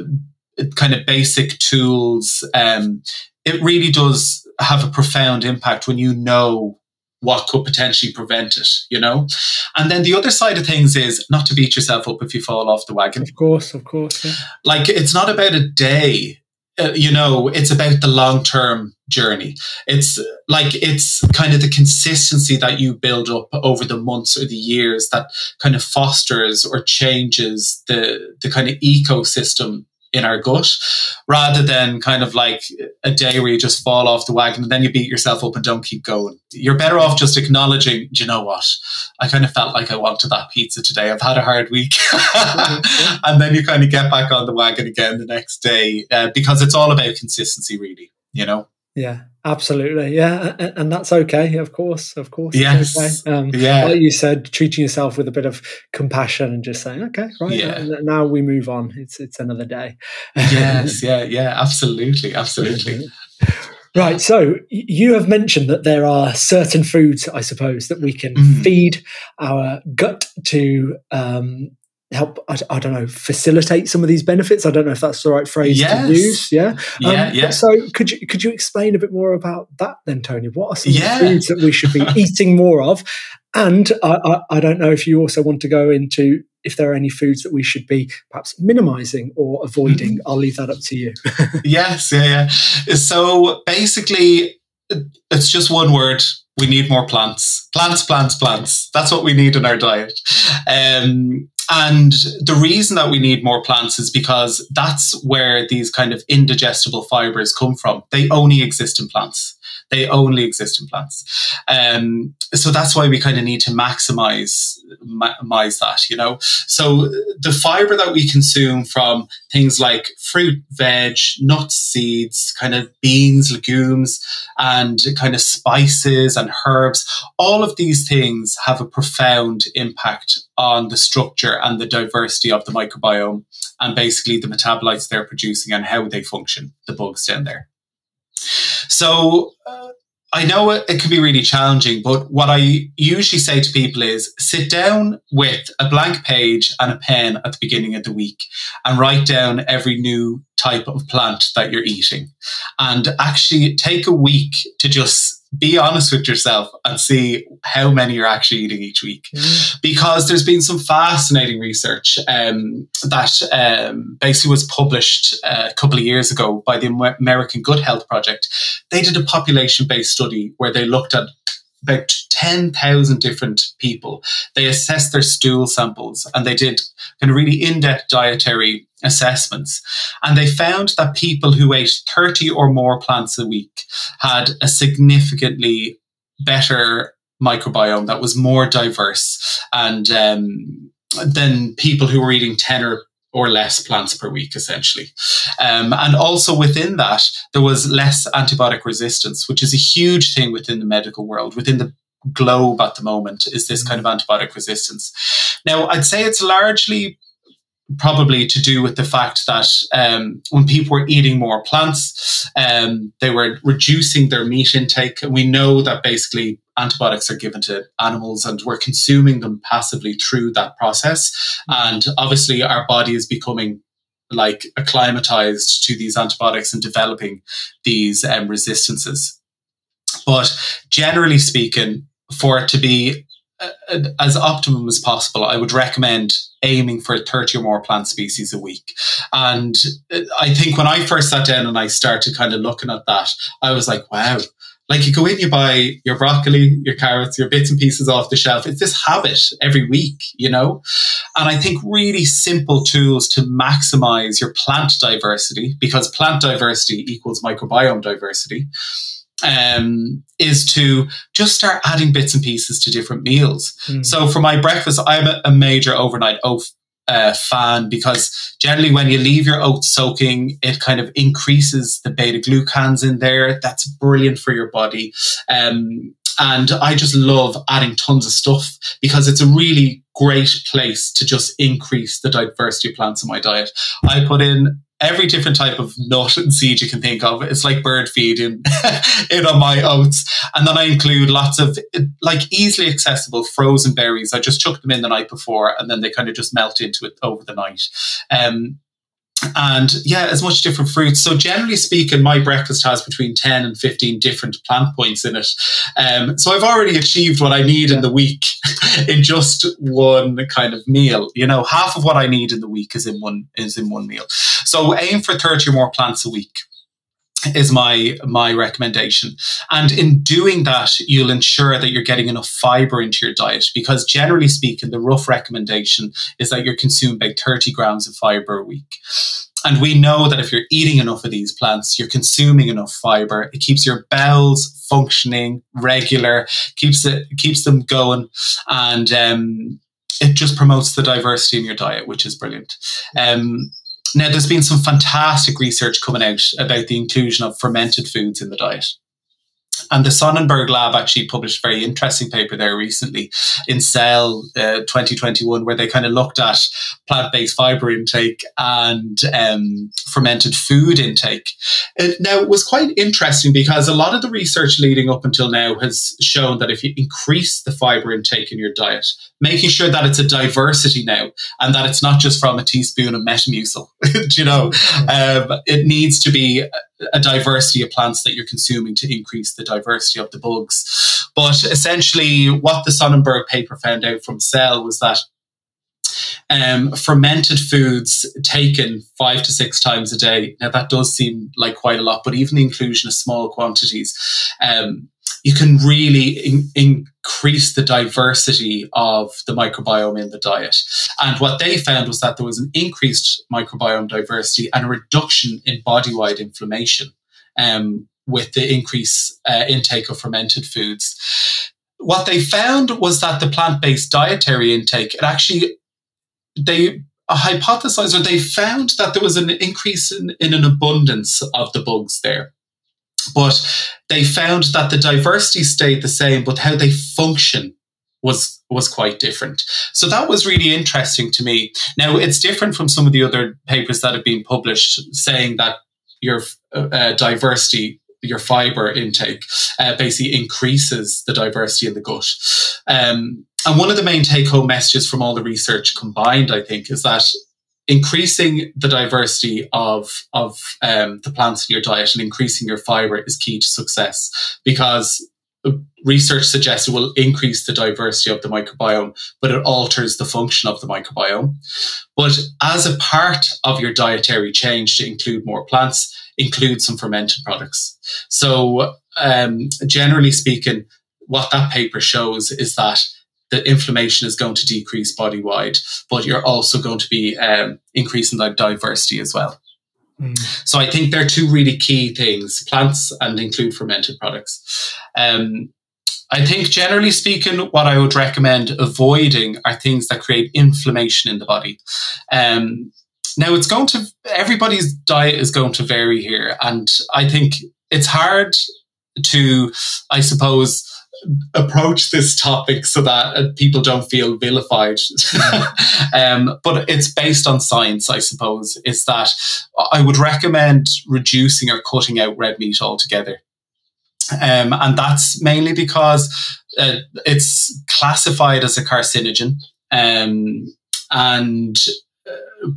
kind of basic tools um, it really does have a profound impact when you know what could potentially prevent it, you know? And then the other side of things is not to beat yourself up if you fall off the wagon. Of course, of course. Yeah. Like it's not about a day. Uh, you know, it's about the long term journey. It's like it's kind of the consistency that you build up over the months or the years that kind of fosters or changes the the kind of ecosystem in our gut rather than kind of like a day where you just fall off the wagon and then you beat yourself up and don't keep going. You're better off just acknowledging, do you know what? I kind of felt like I wanted that pizza today. I've had a hard week. *laughs* and then you kind of get back on the wagon again the next day uh, because it's all about consistency, really, you know? Yeah, absolutely. Yeah, and, that's okay. Of course, of course. Yes. Okay. Um, yeah. Like you said, treating yourself with a bit of compassion and just saying, okay, right. Yeah. Now we move on. It's it's another day. yes. *laughs* Yeah. Yeah. Absolutely. Absolutely. Right. So you have mentioned that there are certain foods, I suppose, that we can mm. feed our gut to um, help I, I, don't know facilitate some of these benefits. I don't know if that's the right phrase yes. to use. Yeah. Yeah, um, yeah so could you could you explain a bit more about that then tony? What are some yeah. foods that we should be *laughs* eating more of? And I, I, I don't know if you also want to go into if there are any foods that we should be perhaps minimizing or avoiding. Mm-hmm. i'll leave that up to you. *laughs* Yes yeah yeah. So basically it's just one word. We need more plants. Plants plants plants. That's what we need in our diet. Um, and the reason that we need more plants is because that's where these kind of indigestible fibers come from. They only exist in plants. They only exist in plants. Um, so that's why we kind of need to maximize, maximize that, you know? So the fiber that we consume from things like fruit, veg, nuts, seeds, kind of beans, legumes, and kind of spices and herbs, all of these things have a profound impact on the structure and the diversity of the microbiome and basically the metabolites they're producing and how they function, the bugs down there. So uh, I know it, it, can be really challenging, but what I usually say to people is sit down with a blank page and a pen at the beginning of the week and write down every new type of plant that you're eating. And actually take a week to just be honest with yourself and see how many you're actually eating each week. Mm. Because there's been some fascinating research um, that um, basically was published uh, a couple of years ago by the American Gut Health Project. They did a population based study where they looked at about 10,000 different people. They assessed their stool samples and they did kind of really in depth dietary assessments. And they found that people who ate 30 or more plants a week had a significantly better microbiome that was more diverse and um, than people who were eating 10 or or less plants per week, essentially. Um, and also within that, there was less antibiotic resistance, which is a huge thing within the medical world, within the globe at the moment, is this kind of antibiotic resistance. Now, I'd say it's largely probably to do with the fact that um, when people were eating more plants, um, they were reducing their meat intake. We know that basically antibiotics are given to animals and we're consuming them passively through that process. And obviously, our body is becoming like acclimatized to these antibiotics and developing these um, resistances. But generally speaking, for it to be as optimum as possible, I would recommend aiming for 30 or more plant species a week. And uh, I think when I first sat down and I started kind of looking at that, I was like, wow. Like you go in, you buy your broccoli, your carrots, your bits and pieces off the shelf. It's this habit every week, you know? And I think really simple tools to maximize your plant diversity because plant diversity equals microbiome diversity um, is to just start adding bits and pieces to different meals. Mm. So for my breakfast, I'm a, a major overnight oat uh, fan because generally when you leave your oats soaking, it kind of increases the beta glucans in there. That's brilliant for your body. Um, and I just love adding tons of stuff because it's a really great place to just increase the diversity of plants in my diet. I put in every different type of nut and seed you can think of. It's like bird feed in, *laughs* in on my oats. And then I include lots of like easily accessible frozen berries. I just chuck them in the night before and then they kind of just melt into it over the night. Um, and yeah, as much different fruits. So generally speaking, my breakfast has between 10 and 15 different plant points in it. Um, so I've already achieved what I need in the week *laughs* in just one kind of meal. You know, half of what I need in the week is in one is in one meal. So aim for 30 or more plants a week is my my recommendation. And in doing that you'll ensure that you're getting enough fiber into your diet because generally speaking the rough recommendation is that you're consuming about 30 grams of fiber a week. And we know that if you're eating enough of these plants you're consuming enough fiber. It keeps your bowels functioning regular keeps it keeps them going and um, it just promotes the diversity in your diet which is brilliant. Um, now, there's been some fantastic research coming out about the inclusion of fermented foods in the diet. And the Sonnenberg Lab actually published a very interesting paper there recently in Cell uh, 2021, where they kind of looked at plant based fiber intake and um, fermented food intake. Now, it was quite interesting because a lot of the research leading up until now has shown that if you increase the fiber intake in your diet, making sure that it's a diversity now and that it's not just from a teaspoon of Metamucil, *laughs* you know, um, it needs to be a diversity of plants that you're consuming to increase the diversity of the bugs. But essentially, what the Sonnenberg paper found out from Cell was that um, fermented foods taken five to six times a day. Now, that does seem like quite a lot, but even the inclusion of small quantities, um, you can really in, increase the diversity of the microbiome in the diet. And what they found was that there was an increased microbiome diversity and a reduction in body wide inflammation. Um, with the increased uh, intake of fermented foods. What they found was that the plant-based dietary intake, it actually, they hypothesized or they found that there was an increase in, in an abundance of the bugs there. But they found that the diversity stayed the same, but how they function was was quite different. So that was really interesting to me. Now it's different from some of the other papers that have been published saying that your uh, diversity your fiber intake uh, basically increases the diversity in the gut. Um, and one of the main take home messages from all the research combined, I think, is that increasing the diversity of of um, the plants in your diet and increasing your fiber is key to success because research suggests it will increase the diversity of the microbiome, but it alters the function of the microbiome. But as a part of your dietary change to include more plants, include some fermented products. So, um, generally speaking, what that paper shows is that the inflammation is going to decrease body wide, but you're also going to be um, increasing the diversity as well. Mm. So I think they're two really key things: plants and include fermented products. Um, I think, generally speaking, what I would recommend avoiding are things that create inflammation in the body. Um, now, it's going to everybody's diet is going to vary here, and I think it's hard to, I suppose, approach this topic so that uh, people don't feel vilified. *laughs* um, but it's based on science, I suppose. Is that I would recommend reducing or cutting out red meat altogether. Um, and that's mainly because uh, it's classified as a carcinogen. Um, and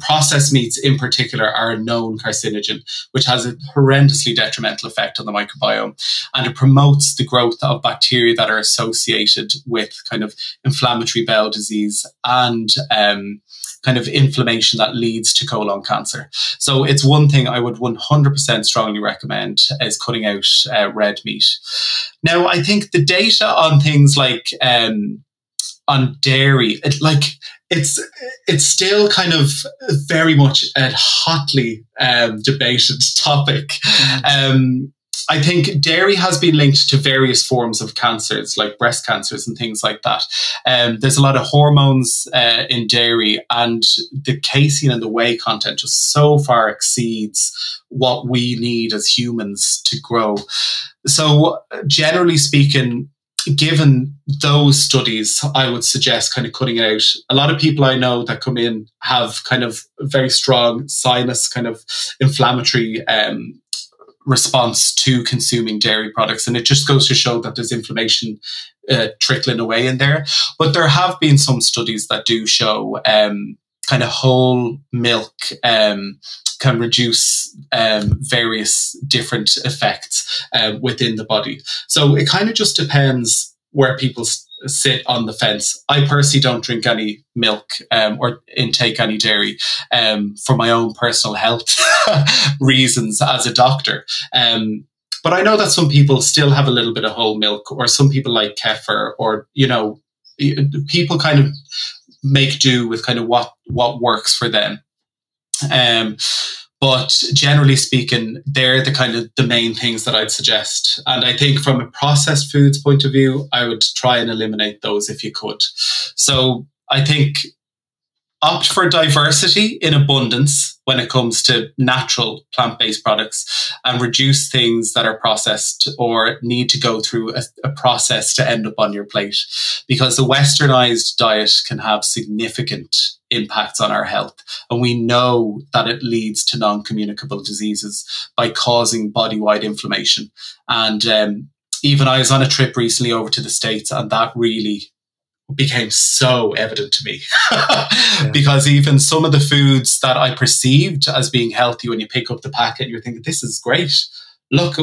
processed meats in particular are a known carcinogen, which has a horrendously detrimental effect on the microbiome. And it promotes the growth of bacteria that are associated with kind of inflammatory bowel disease and um, kind of inflammation that leads to colon cancer. So it's one thing I would 100% strongly recommend is cutting out uh, red meat. Now, I think the data on things like um, on dairy, it, like it's it's still kind of very much a hotly um, debated topic. Mm. Um, I think dairy has been linked to various forms of cancers, like breast cancers and things like that. Um, there's a lot of hormones uh, in dairy, and the casein and the whey content just so far exceeds what we need as humans to grow. So, generally speaking, given those studies, I would suggest kind of cutting it out. A lot of people I know that come in have kind of very strong sinus kind of inflammatory um, response to consuming dairy products. And it just goes to show that there's inflammation uh, trickling away in there. But there have been some studies that do show um, kind of whole milk um, can reduce um, various different effects um, within the body. So it kind of just depends where people sit on the fence. I personally don't drink any milk um, or intake any dairy um, for my own personal health *laughs* reasons as a doctor. Um, but I know that some people still have a little bit of whole milk, or some people like kefir, or you know, people kind of make do with kind of what what works for them. Um, but generally speaking, they're the kind of the main things that I'd suggest. And I think from a processed foods point of view, I would try and eliminate those if you could. So I think opt for diversity in abundance when it comes to natural plant based products and reduce things that are processed or need to go through a, a, process to end up on your plate. Because the westernized diet can have significant impacts on our health. And we know that it leads to non communicable diseases by causing body wide inflammation. And um, even I was on a trip recently over to the States, and that really became so evident to me yeah. *laughs* because even some of the foods that I perceived as being healthy when you pick up the packet, you're thinking, this is great. Look,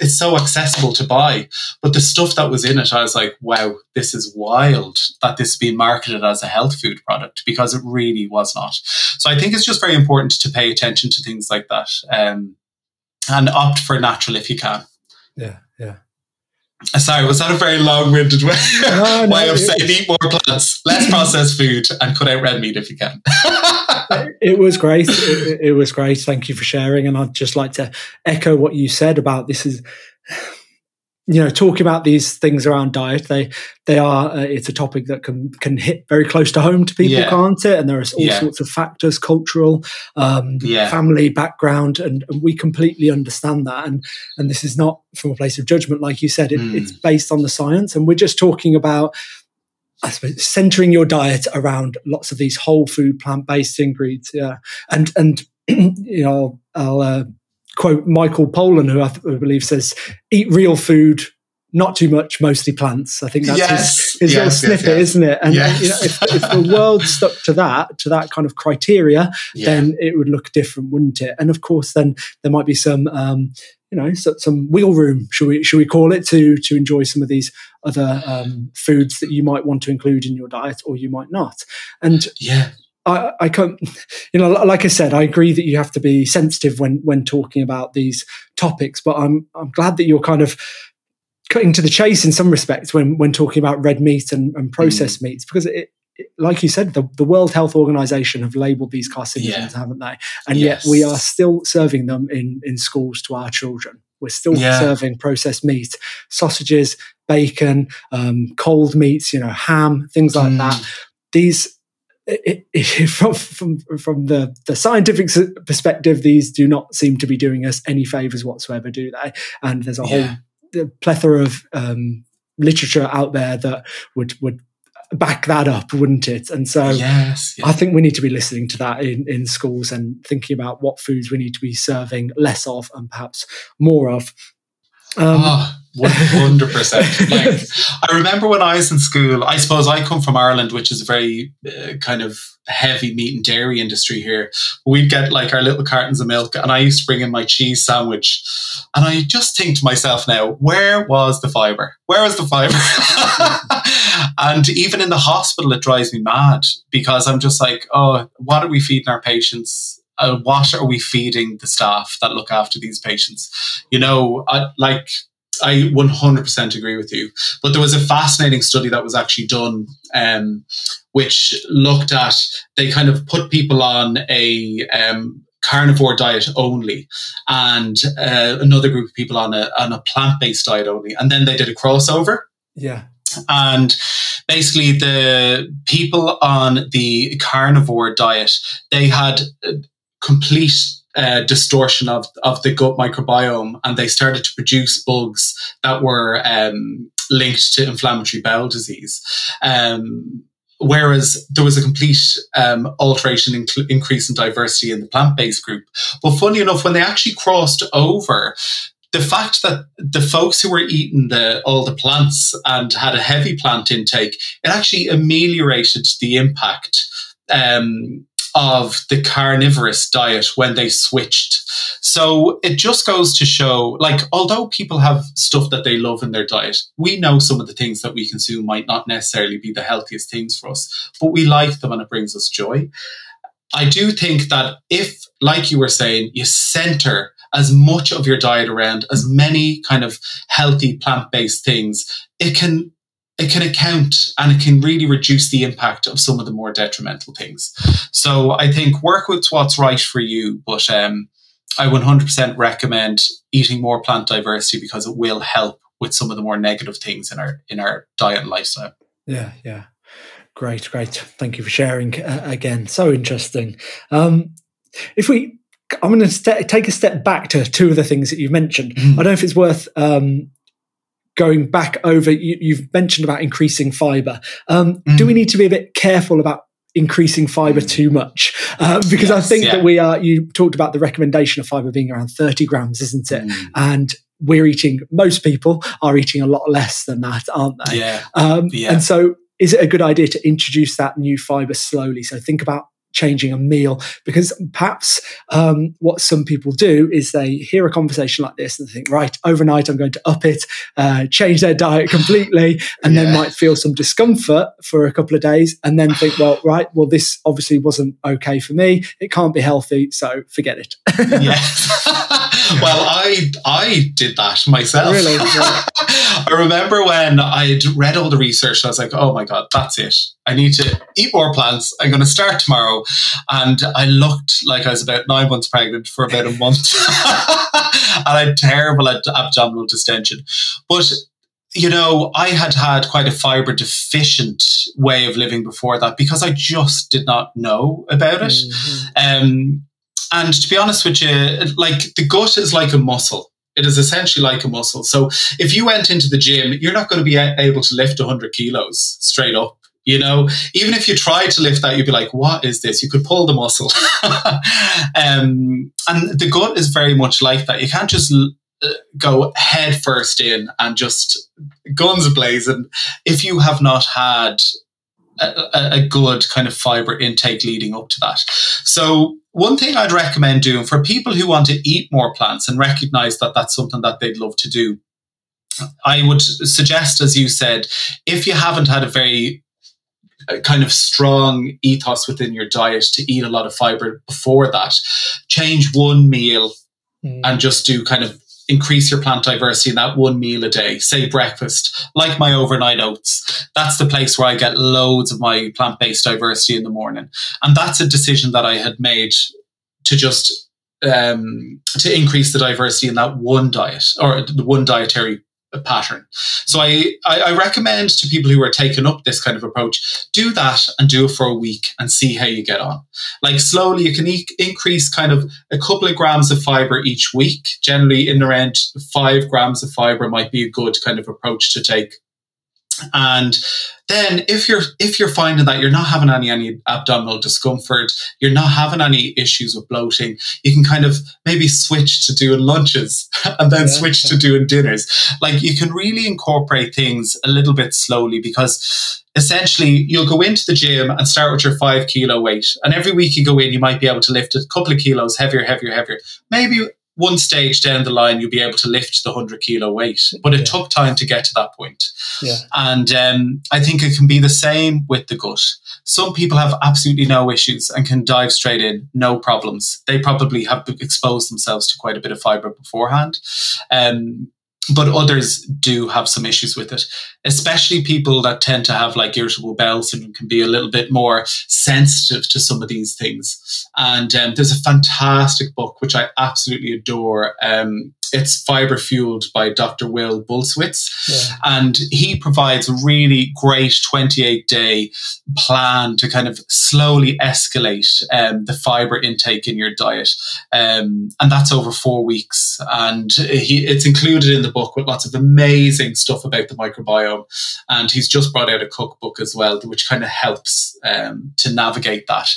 it's so accessible to buy. But the stuff that was in it, I was like, wow, this is wild that this is being marketed as a health food product because it really was not. So I think it's just very important to pay attention to things like that um, and opt for natural if you can. Yeah, yeah. Sorry, was that a very long-winded way, *laughs* no, no, way of saying eat more plants, less processed food, and cut out red meat if you can? *laughs* it was great. It, it, was great. Thank you for sharing. And I'd just like to echo what you said about this is you know talking about these things around diet they they are uh, it's a topic that can can hit very close to home to people yeah. can't it and there are all yeah. sorts of factors cultural um, yeah. family background and, and, we completely understand that and and this is not from a place of judgment like you said it, mm. it's based on the science and we're just talking about I suppose centering your diet around lots of these whole food plant based ingredients yeah and and *clears throat* you know I'll uh, quote Michael Pollan, who I, th- I, believe says, "Eat real food, not too much, mostly plants." I think that's yes. his, his yes, little yes, snippet, isn't it? And you know, if, if, the world stuck to that, to that kind of criteria, yeah. then it would look different, wouldn't it? And of course, then there might be some. Um, you know, some wheel room, should we should we call it, to to enjoy some of these other um, foods that you might want to include in your diet, or you might not. And yeah, I, I can't, *laughs* you know, like I said, I agree that you have to be sensitive when when talking about these topics. But I'm I'm glad that you're kind of cutting to the chase in some respects when when talking about red meat and, and processed mm. meats because it, it, like you said, the, the World Health Organization have labeled these carcinogens, yeah. haven't they? And yes. yet we are still serving them in in schools to our children. We're still yeah. serving processed meat, sausages, bacon, um, cold meats, you know, ham, things like mm. that. These it, it, *laughs* from from from the the scientific perspective, these do not seem to be doing us any favors whatsoever, do they? And there's a yeah. whole plethora of um, literature out there that would would back that up, wouldn't it? And so yes, I think we need to be listening to that in, in schools and thinking about what foods we need to be serving less of and perhaps more of. Um, oh one hundred percent. *laughs* Like I remember when I was in school. I suppose I come from Ireland, which is a very uh, kind of heavy meat and dairy industry here. We'd get like our little cartons of milk, and I used to bring in my cheese sandwich. And I just think to myself now, where was the fiber? Where was the fiber? *laughs* and even in the hospital, it drives me mad because I'm just like, oh, what are we feeding our patients? Uh, what are we feeding the staff that look after these patients? You know, I, like I 100% agree with you. But there was a fascinating study that was actually done, um, which looked at they kind of put people on a um, carnivore diet only, and uh, another group of people on a on a plant based diet only, and then they did a crossover. Yeah. And basically, the people on the carnivore diet they had complete uh, distortion of, of the gut microbiome and they started to produce bugs that were um, linked to inflammatory bowel disease. Um, whereas there was a complete um, alteration, in, increase in diversity in the plant based group. But funny enough, when they actually crossed over, the fact that the folks who were eating the all the plants and had a heavy plant intake, it actually ameliorated the impact um, of the carnivorous diet when they switched. So it just goes to show like, although people have stuff that they love in their diet, we know some of the things that we consume might not necessarily be the healthiest things for us, but we like them and it brings us joy. I do think that if, like you were saying, you center as much of your diet around as many kind of healthy plant based things, it can it can account and it can really reduce the impact of some of the more detrimental things. So I think work with what's right for you, but um, I 100% recommend eating more plant diversity because it will help with some of the more negative things in our in our diet and lifestyle. Yeah, yeah. Great, great. Thank you for sharing uh, again. So interesting. Um, if we I'm going to st- take a step back to two of the things that you mentioned. Mm. I don't know if it's worth um, going back over, you, have mentioned about increasing fiber. Um, mm. Do we mm. need to be a bit careful about increasing fiber mm. too much? Uh, because yes, I think yeah. that we are, you talked about the recommendation of fiber being around 30 grams, isn't it? Mm. And we're eating, most people are eating a lot less than that, aren't they? Yeah. Um, yeah. And so is it a good idea to introduce that new fiber slowly? So think about changing a meal. Because perhaps um, what some people do is they hear a conversation like this and think right overnight i'm going to up it uh, change their diet completely and yeah. then might feel some discomfort for a couple of days and then think well right well this obviously wasn't okay for me. It can't be healthy so forget it yes. *laughs* well, I I did that myself. Really? *laughs* I remember when I'd read all the research, I was like, oh my God, that's it. I need to eat more plants. I'm going to start tomorrow. And I looked like I was about nine months pregnant for about a month. *laughs* and I had terrible abdominal distension. But you know, I had had quite a fiber deficient way of living before that because I just did not know about it. Mm-hmm. Um, and to be honest with you, like the gut is like a muscle. It is essentially like a muscle. So if you went into the gym, you're not going to be able to lift 100 kilos straight up. You know, even if you tried to lift that, you'd be like, what is this? You could pull the muscle. *laughs* um, and the gut is very much like that. You can't just uh, go head first in and just guns blazing if you have not had a, a, good kind of fiber intake leading up to that. So, one thing I'd recommend doing for people who want to eat more plants and recognize that that's something that they'd love to do, I would suggest, as you said, if you haven't had a very uh, kind of strong ethos within your diet to eat a lot of fiber before that, change one meal mm. and just do kind of increase your plant diversity in that one meal a day, say breakfast, like my overnight oats. That's the place where I get loads of my plant based diversity in the morning. And that's a decision that I had made to just um, to increase the diversity in that one diet or the one dietary pattern. So I, I, recommend to people who are taking up this kind of approach, do that and do it for a week and see how you get on. Like slowly, you can e- increase kind of a couple of grams of fiber each week. Generally, in around five grams of fiber might be a good kind of approach to take and then if you're if you're finding that you're not having any any abdominal discomfort you're not having any issues with bloating you can kind of maybe switch to doing lunches *laughs* and then yeah, switch to doing dinners. Like you can really incorporate things a little bit slowly because essentially you'll go into the gym and start with your five kilo weight. And every week you go in you might be able to lift a couple of kilos heavier heavier heavier. Maybe one stage down the line, you'll be able to lift the 100 kilo weight. But it yeah. took time to get to that point. Yeah. And um, I think it can be the same with the gut. Some people have absolutely no issues and can dive straight in, no problems. They probably have exposed themselves to quite a bit of fiber beforehand. Um, but others do have some issues with it, especially people that tend to have like irritable bowel syndrome can be a little bit more sensitive to some of these things. And um, there's a fantastic book which I absolutely adore. Um, it's Fiber Fueled by Dr. Will Bulsiewicz. Yeah. And he provides a really great 28 day plan to kind of slowly escalate um, the fiber intake in your diet. Um, and that's over four weeks. And he, it's included in the book with lots of amazing stuff about the microbiome. And he's just brought out a cookbook as well, which kind of helps um, to navigate that.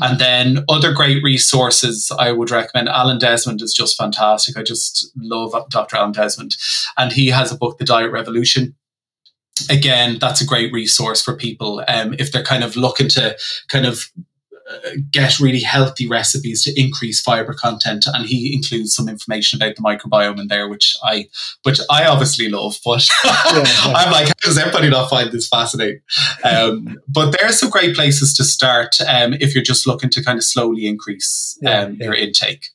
And then other great resources I would recommend. Alan Desmond is just fantastic. I just love Dr. Alan Desmond. And he has a book, The Diet Revolution. Again, that's a great resource for people um, if they're kind of looking to kind of uh, get really healthy recipes to increase fiber content and he includes some information about the microbiome in there which i which i obviously love but *laughs* yeah, yeah. i'm like how does everybody not find this fascinating um, but there are some great places to start um, if you're just looking to kind of slowly increase um, yeah, your intake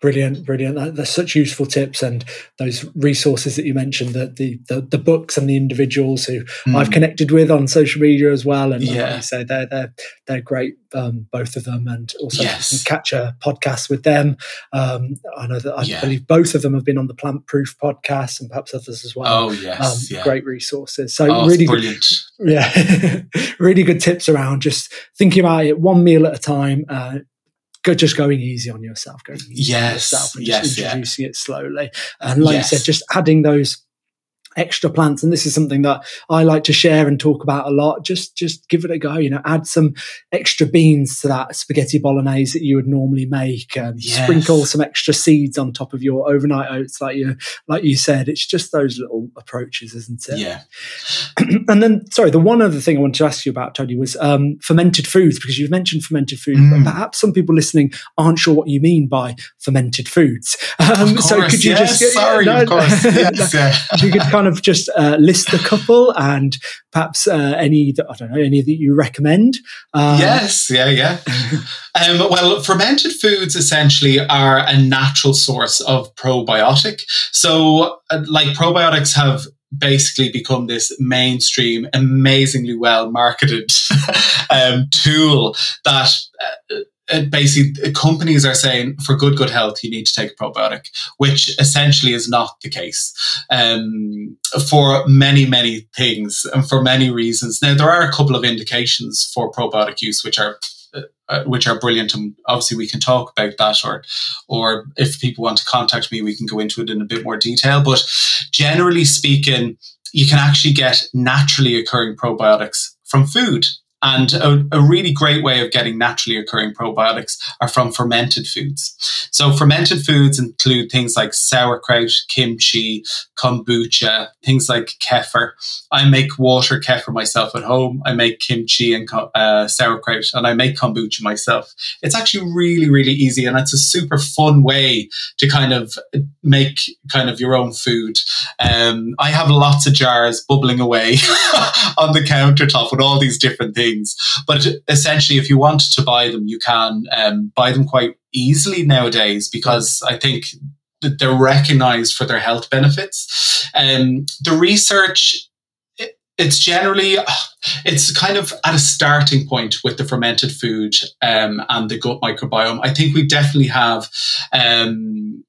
Brilliant, brilliant. That, that's such useful tips and those resources that you mentioned, that the, the, the books and the individuals who mm. I've connected with on social media as well. And yeah. like say, they're they're they're great, um, both of them. And also yes. catch a podcast with them. Um, I know that I yeah. believe both of them have been on the Plant Proof podcast and perhaps others as well. Oh yes, um, yeah. great resources. So oh, really brilliant. Good, *laughs* yeah, *laughs* really good tips around just thinking about it one meal at a time. Uh, go, just going easy on yourself, going easy yes, on yourself and yes, just introducing yeah. it slowly. And like yes. you said, just adding those extra plants and this is something that i like to share and talk about a lot just just give it a go you know add some extra beans to that spaghetti bolognese that you would normally make and yes. sprinkle some extra seeds on top of your overnight oats like you like you said. It's just those little approaches isn't it? Yeah. *clears throat* And then sorry the one other thing i wanted to ask you about tony was um, fermented foods because you've mentioned fermented foods mm. but perhaps some people listening aren't sure what you mean by fermented foods. *laughs* Um, course, so could you yes, just sorry no, of course. *laughs* Yes, you could kind of just uh, list a couple *laughs* and perhaps uh, any that I don't know any that you recommend? Um, yes, yeah, yeah. *laughs* um, well, fermented foods essentially are a natural source of probiotic. So, uh, like probiotics have basically become this mainstream, amazingly well marketed *laughs* um, tool that uh, uh, basically companies are saying for good good health you need to take a probiotic which essentially is not the case um, for many many things and for many reasons. Now there are a couple of indications for probiotic use which are uh, uh which are brilliant and obviously we can talk about that or or if people want to contact me we can go into it in a bit more detail but generally speaking you can actually get naturally occurring probiotics from food and a, a, really great way of getting naturally occurring probiotics are from fermented foods. So fermented foods include things like sauerkraut, kimchi, kombucha, things like kefir. I make water kefir myself at home. I make kimchi and uh, sauerkraut, and I make kombucha myself. It's actually really, really easy, and it's a super fun way to kind of make kind of your own food. Um, I have lots of jars bubbling away *laughs* on the countertop with all these different things things. But essentially, if you want to buy them, you can um, buy them quite easily nowadays because I think they're recognized for their health benefits. Um, the research it's generally it's kind of at a starting point with the fermented food um, and the gut microbiome. I think we definitely have um,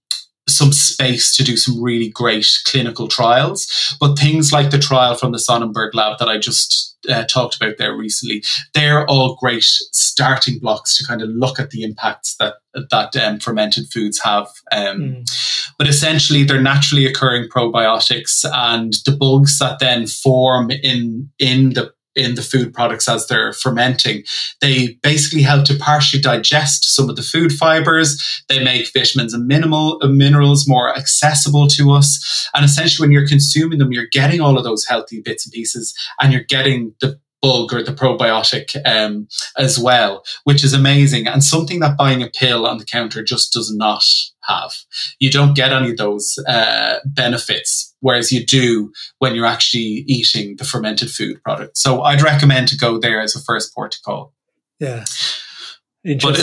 some space to do some really great clinical trials, but things like the trial from the Sonnenberg lab that I just uh, talked about there recently, they're all great starting blocks to kind of look at the impacts that that um, fermented foods have. Um, mm. But essentially, they're naturally occurring probiotics, and the bugs that then form in in the in the food products as they're fermenting. They basically help to partially digest some of the food fibers. They make vitamins and minimal uh, minerals more accessible to us. And essentially, when you're consuming them, you're getting all of those healthy bits and pieces, and you're getting the bug or the probiotic um, as well, which is amazing and something that buying a pill on the counter just does not have. You don't get any of those uh, benefits, whereas you do when you're actually eating the fermented food product. So I'd recommend to go there as a first port to call. Yeah. But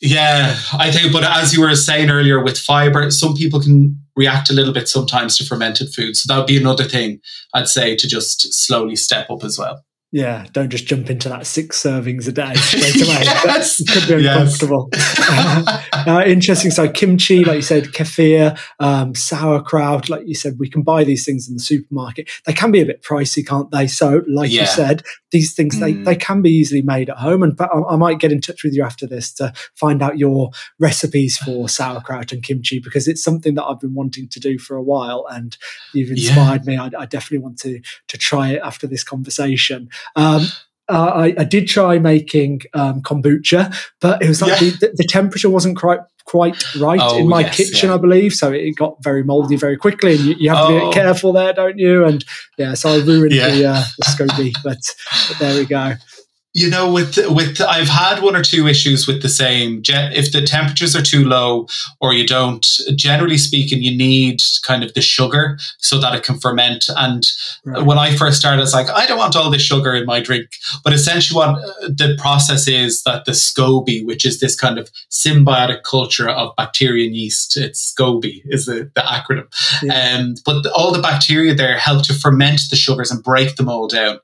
yeah, I think. But as you were saying earlier, with fiber, some people can react a little bit sometimes to fermented food. So that would be another thing I'd say to just slowly step up as well. Yeah, don't just jump into that six servings a day straight *laughs* away. yes. That could be uncomfortable. Yes. *laughs* uh, interesting. So kimchi, like you said, kefir, um, sauerkraut, like you said, we can buy these things in the supermarket. They can be a bit pricey, can't they? So, like yeah. you said, these things mm. they, they can be easily made at home. And I, I, might get in touch with you after this to find out your recipes for sauerkraut and kimchi because it's something that I've been wanting to do for a while, and you've inspired yeah. me. I, I definitely want to to try it after this conversation. Um, uh, I, I, did try making um, kombucha, but it was like yeah. the, the, temperature wasn't quite quite right oh, in my yes, kitchen, yeah. I believe. So it got very moldy very quickly, and you, you have to be oh. careful there, don't you? And yeah, so I ruined yeah. the, uh, the SCOBY, but, but there we go you know with with i've had one or two issues with the same. If the temperatures are too low or you don't generally speaking you need kind of the sugar so that it can ferment. And right. when i first started it's like i don't want all this sugar in my drink. But essentially what uh, the process is that the scoby which is this kind of symbiotic culture of bacteria and yeast it's scoby is the, the acronym. Yeah. um, but all the bacteria there help to ferment the sugars and break them all down.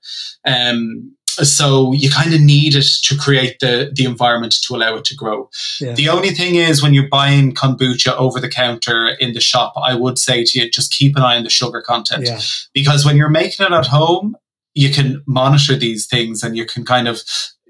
Um, so you kind of need it to create the the environment to allow it to grow. Yeah. The only thing is when you're buying kombucha over the counter in the shop, I would say to you just keep an eye on the sugar content yeah. because when you're making it at home, you can monitor these things and you can kind of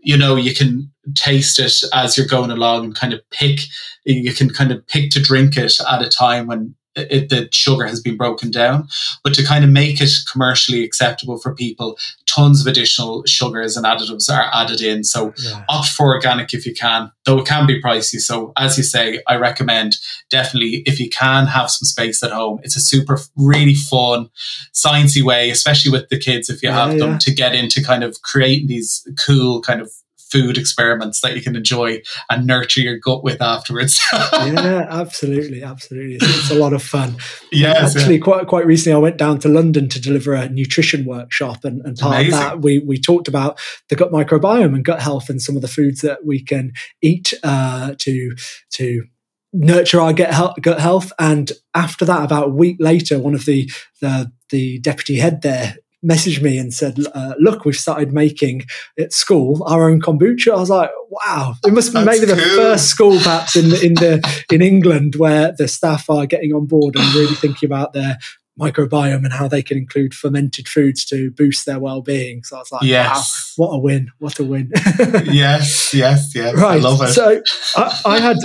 you know you can taste it as you're going along and kind of pick you can kind of pick to drink it at a time when it, the sugar has been broken down. But to kind of make it commercially acceptable for people, tons of additional sugars and additives are added in. So yeah. opt for organic if you can, though it can be pricey. So as you say, I recommend definitely if you can have some space at home. It's a super, really fun, sciencey way, especially with the kids if you yeah, have them, to get into kind of creating these cool kind of food experiments that you can enjoy and nurture your gut with afterwards. *laughs* yeah, absolutely, absolutely. It's, it's, a lot of fun. Yes, actually, yeah. quite quite recently, I went down to London to deliver a nutrition workshop, and, and part Amazing. of that we we talked about the gut microbiome and gut health and some of the foods that we can eat uh, to to nurture our gut health. gut health. And after that, about a week later, one of the the, the deputy head there messaged me and said, uh, "Look, we've started making at school our own kombucha." I was like, "Wow!" It must be maybe cool. the first school, perhaps in in the in England, where the staff are getting on board and really thinking about their microbiome and how they can include fermented foods to boost their well-being. So I was like, yes. "Wow, what a win! What a win!" *laughs* yes, yes, yes. Right. I love it. So I, I had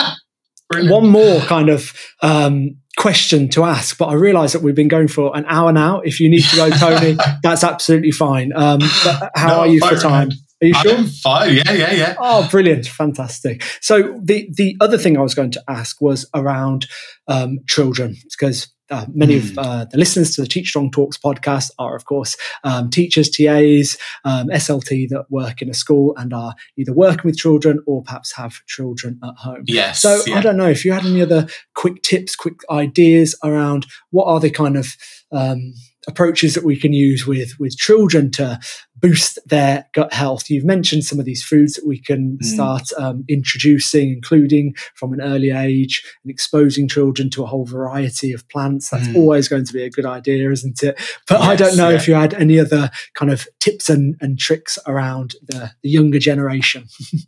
Brilliant. one more kind of. Um, question to ask, but I realise that we've been going for an hour now. If you need to go, Tony, *laughs* that's absolutely fine. Um, but how no, are you for time? Are you sure? I'm fine. Yeah, yeah, yeah. Oh, brilliant, fantastic. So the the other thing I was going to ask was around um, children, because uh, many mm. of hmm. uh, the listeners to the Teach Strong Talks podcast are, of course, um, teachers, TAs, um, SLT that work in a school and are either working with children or perhaps have children at home. Yes. So yeah. I don't know if you had any other quick tips, quick ideas around what are the kind of um, approaches that we can use with with children to boost their gut health. You've mentioned some of these foods that we can mm. start um, introducing, including from an early age, and exposing children to a whole variety of plants. That's mm. always going to be a good idea, isn't it? But yes, I don't know yeah. if you had any other kind of tips and, and tricks around the, the younger generation. *laughs*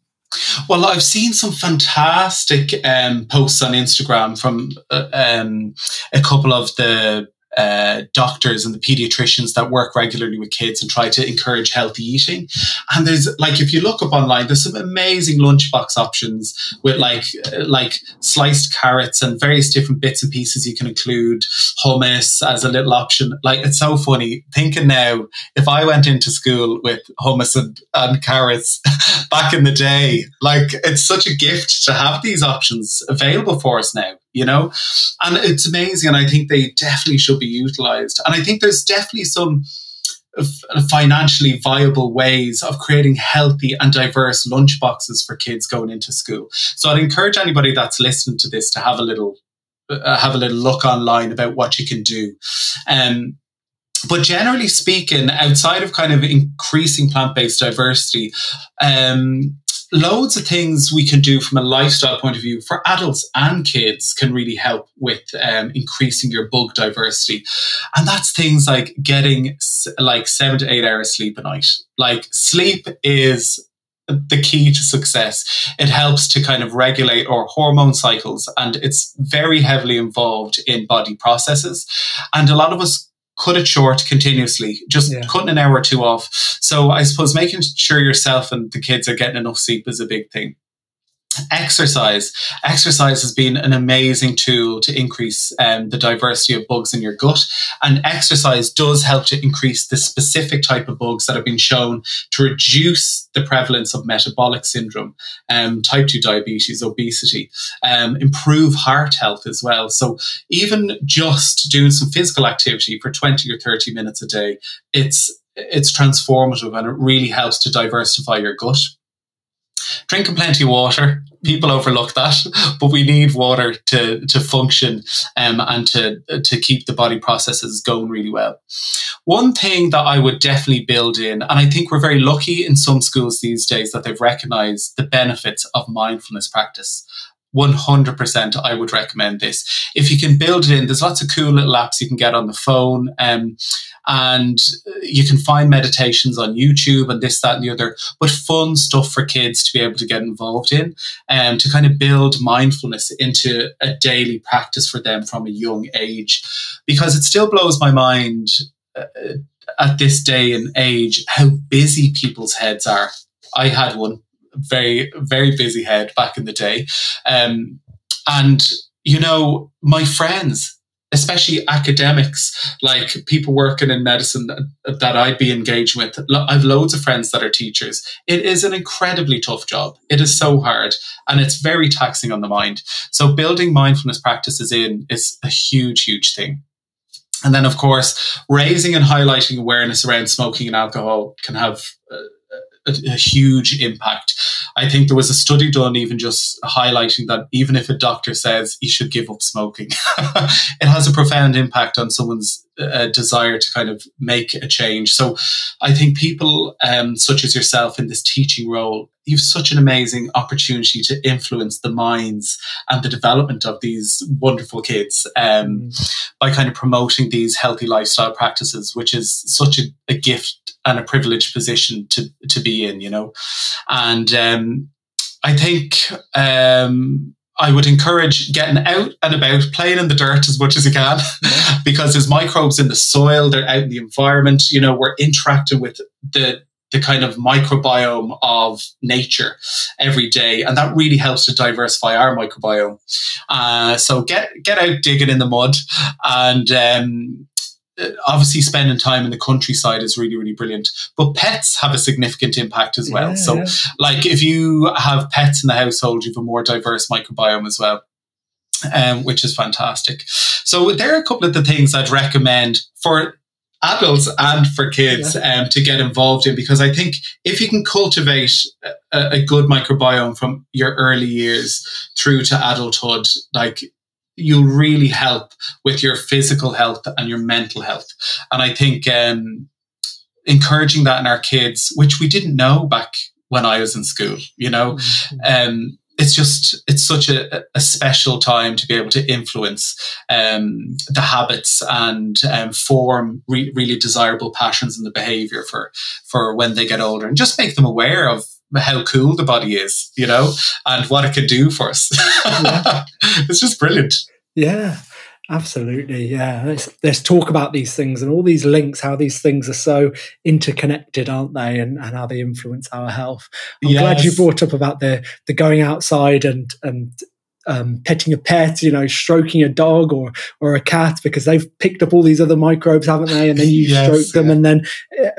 Well, I've seen some fantastic um, posts on Instagram from uh, um, a couple of the uh, doctors and the pediatricians that work regularly with kids and try to encourage healthy eating. And there's like, if you look up online, there's some amazing lunchbox options with like, uh, like sliced carrots and various different bits and pieces you can include hummus as a little option. Like, it's so funny thinking now, if I went into school with hummus and, and carrots *laughs* back in the day, like, it's such a gift to have these options available for us now you know? And it's amazing. And I think they definitely should be utilized. And I think there's definitely some financially viable ways of creating healthy and diverse lunchboxes for kids going into school. So I'd encourage anybody that's listening to this to have a little uh, have a little look online about what you can do. Um, but generally speaking, outside of kind of increasing plant-based diversity, um, loads of things we can do from a lifestyle point of view for adults and kids can really help with um, increasing your bug diversity. And that's things like getting like seven to eight hours sleep a night. Like sleep is the key to success. It helps to kind of regulate our hormone cycles and it's very heavily involved in body processes. And a lot of us cut it short continuously, just yeah. cutting an hour or two off. So I suppose making sure yourself and the kids are getting enough sleep is a big thing. Exercise. Exercise has been an amazing tool to increase um, the diversity of bugs in your gut. And exercise does help to increase the specific type of bugs that have been shown to reduce the prevalence of metabolic syndrome, um, type 2 diabetes, obesity, um, improve heart health as well. So even just doing some physical activity for 20 or 30 minutes a day, it's it's transformative and it really helps to diversify your gut drinking plenty of water. People overlook that, *laughs* but we need water to to function um, and to to keep the body processes going really well. One thing that I would definitely build in, and I think we're very lucky in some schools these days that they've recognized the benefits of mindfulness practice. 100% I would recommend this. If you can build it in, there's lots of cool little apps you can get on the phone. Um, and you can find meditations on YouTube and this, that, and the other, but fun stuff for kids to be able to get involved in and um, to kind of build mindfulness into a daily practice for them from a young age. Because it still blows my mind uh, at this day and age how busy people's heads are. I had one very, very busy head back in the day. Um, and, you know, my friends, especially academics, like people working in medicine that, that, I'd be engaged with. I've loads of friends that are teachers. It is an incredibly tough job. It is so hard and it's very taxing on the mind. So building mindfulness practices in is a huge, huge thing. And then, of course, raising and highlighting awareness around smoking and alcohol can have uh, a, a, huge impact. I think there was a study done even just highlighting that even if a doctor says you should give up smoking, *laughs* it has a profound impact on someone's uh, desire to kind of make a change. So I think people um, such as yourself in this teaching role, you've such an amazing opportunity to influence the minds and the development of these wonderful kids um, mm. by kind of promoting these healthy lifestyle practices, which is such a, a gift and a privileged position to to be in, you know. And um, I think um, I would encourage getting out and about, playing in the dirt as much as you can, *laughs* because there's microbes in the soil, they're out in the environment. You know, we're interacting with the the kind of microbiome of nature every day, and that really helps to diversify our microbiome. Uh, so get get out digging in the mud, and um, obviously spending time in the countryside is really really brilliant but pets have a significant impact as well yeah, so yeah. like if you have pets in the household you have a more diverse microbiome as well um, which is fantastic so there are a couple of the things i'd recommend for adults and for kids yeah. um, to get involved in because i think if you can cultivate a, a good microbiome from your early years through to adulthood like you'll really help with your physical health and your mental health. And I think um, encouraging that in our kids, which we didn't know back when I was in school, you know, mm-hmm. um, it's just it's such a, a, special time to be able to influence um, the habits and um, form re- really desirable passions in the behavior for for when they get older and just make them aware of how cool the body is, you know, and what it can do for us. Yeah. *laughs* it's just brilliant. Yeah, absolutely. Yeah. Let's, let's talk about these things and all these links, how these things are so interconnected, aren't they? And, and how they influence our health. I'm yes. glad you brought up about the, the going outside and, and, um, petting a pet, you know, stroking a dog or or a cat because they've picked up all these other microbes, haven't they? And then you *laughs* yes, stroke them, yeah. and then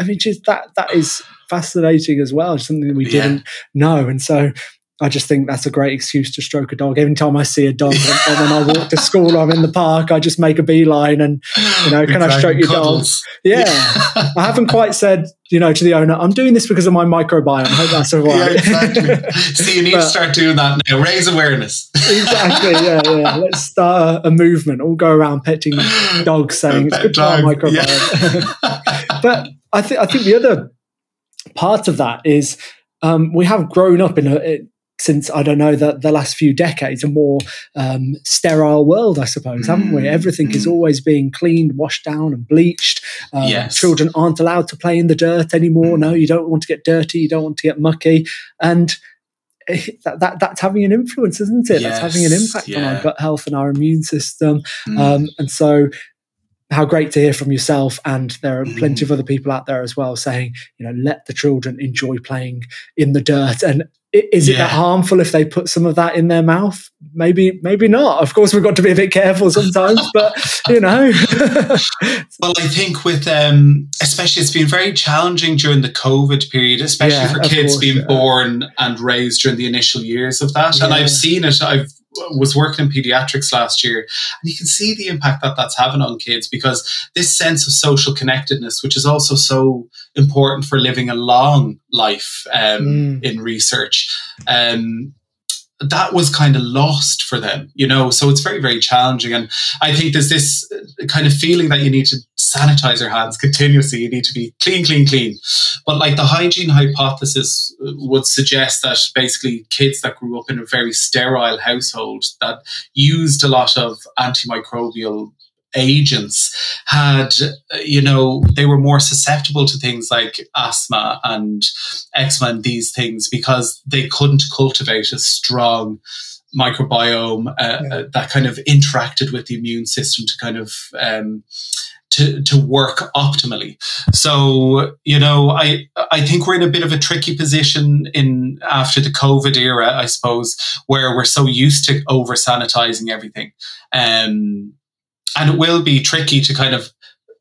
I mean, just that that is fascinating as well. Something we didn't know, and so I just think that's a great excuse to stroke a dog. Every time I see a dog, and when I walk to school or I'm in the park, I just make a beeline and, you know, can I stroke your dog? Yeah. I haven't quite said, you know, to the owner, I'm doing this because of my microbiome. I hope that's all right. yeah, exactly. See, you need but, to start doing that now. Raise awareness. exactly. Yeah, yeah. Let's start a, a movement. All go around petting dogs saying it's good for our microbiome. Yeah. *laughs* but I think I think the other part of that is um, we have grown up in a since I don't know the, the last few decades a more um, sterile world, I suppose, mm, haven't we? Mm, Everything mm. is always being cleaned, washed down, and bleached. Um, yes. Children aren't allowed to play in the dirt anymore. Mm. No, you don't want to get dirty. You don't want to get mucky, and that, that that's having an influence, isn't it? Yes, that's having an impact yeah. on our gut health and our immune system. Mm. Um, and so how great to hear from yourself and there are plenty of other people out there as well saying you know let the children enjoy playing in the dirt and is it yeah. that harmful if they put some of that in their mouth? Maybe, maybe not. Of course, we've got to be a bit careful sometimes, *laughs* but you know. *laughs* well, I think with um, especially it's been very challenging during the COVID period, especially yeah, for kids course, being yeah. born and raised during the initial years of that. And I've seen it. I've was working in pediatrics last year, and you can see the impact that that's having on kids because this sense of social connectedness, which is also so important for living a long life um, mm. in research, um, that was kind of lost for them, you know. So it's very, very challenging. And I think there's this uh, kind of feeling that you need to sanitize your hands continuously. You need to be clean, clean, clean. But like the hygiene hypothesis uh, would suggest that basically kids that grew up in a very sterile household that used a lot of antimicrobial agents had, you know, they were more susceptible to things like asthma and eczema and these things because they couldn't cultivate a strong microbiome uh, yeah. uh, that kind of interacted with the immune system to kind of um, to, to work optimally. So, you know, I I think we're in a bit of a tricky position in after the COVID era, I suppose, where we're so used to over sanitizing everything. Um, and it will be tricky to kind of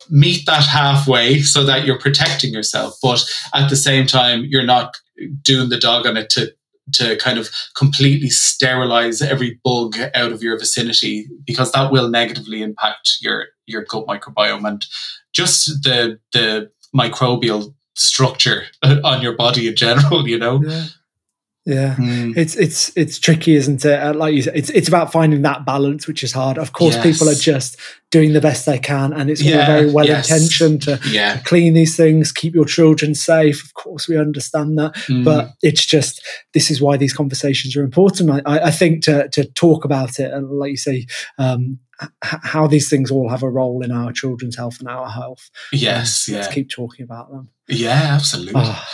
meet that halfway so that you're protecting yourself but at the same time you're not doing the dog on it to to kind of completely sterilize every bug out of your vicinity because that will negatively impact your your gut microbiome and just the the microbial structure *laughs* on your body in general, you know? Yeah. Yeah, mm. it's it's it's tricky, isn't it? Uh, like you said, it's it's about finding that balance, which is hard. Of course, yes. people are just doing the best they can, and it's yeah, all very well yes. intentioned to, yeah. to, clean these things, keep your children safe. Of course, we understand that, mm. but it's just this is why these conversations are important. I, I think to to talk about it and, like you say, um, how these things all have a role in our children's health and our health. Yes, um, yeah. Let's keep talking about them. Yeah, absolutely. Oh.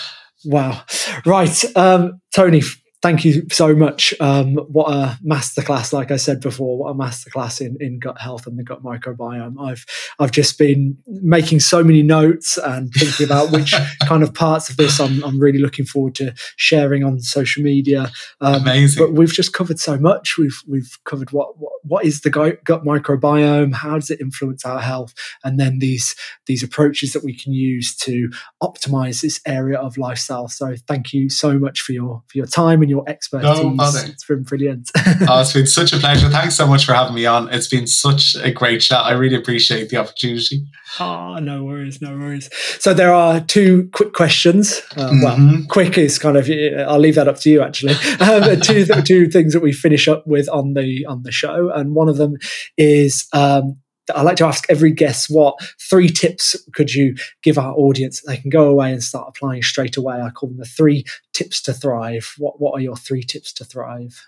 Wow. Right. Um, Tony, thank you so much. Um, what a masterclass, like I said before, what a masterclass in, in gut health and the gut microbiome. I've I've just been making so many notes and thinking about *laughs* which kind of parts of this I'm, I'm really looking forward to sharing on social media. Um, Amazing. But we've just covered so much. We've we've covered what what, what is the gut microbiome, how does it influence our health, and then these these approaches that we can use to optimize this area of lifestyle. So thank you so much for your for your time and your expertise. No it's been brilliant. oh, it's been *laughs* such a pleasure. Thanks so much for having me on. It's been such a great chat. I really appreciate the opportunity. Oh, no worries, no worries. So there are two quick questions. Uh, mm-hmm. Well, quick is kind of I'll leave that up to you actually. *laughs* Um, two two things that we finish up with on the on the show, and one of them is um, I like to ask every guest what three tips could you give our audience they can go away and start applying straight away. I call them the three tips to thrive. What what are your three tips to thrive?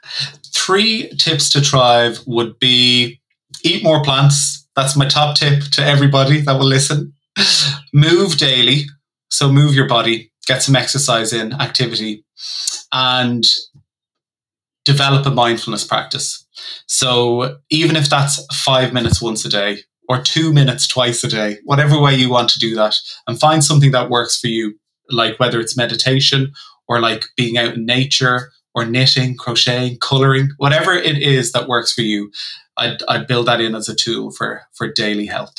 Three tips to thrive would be eat more plants. That's my top tip to everybody that will listen. Move daily. So move your body, get some exercise in, activity, and develop a mindfulness practice. So even if that's five minutes once a day or two minutes twice a day, whatever way you want to do that, and find something that works for you, like whether it's meditation or like being out in nature or knitting, crocheting, coloring, whatever it is that works for you, I'd, I'd build that in as a tool for, for daily health.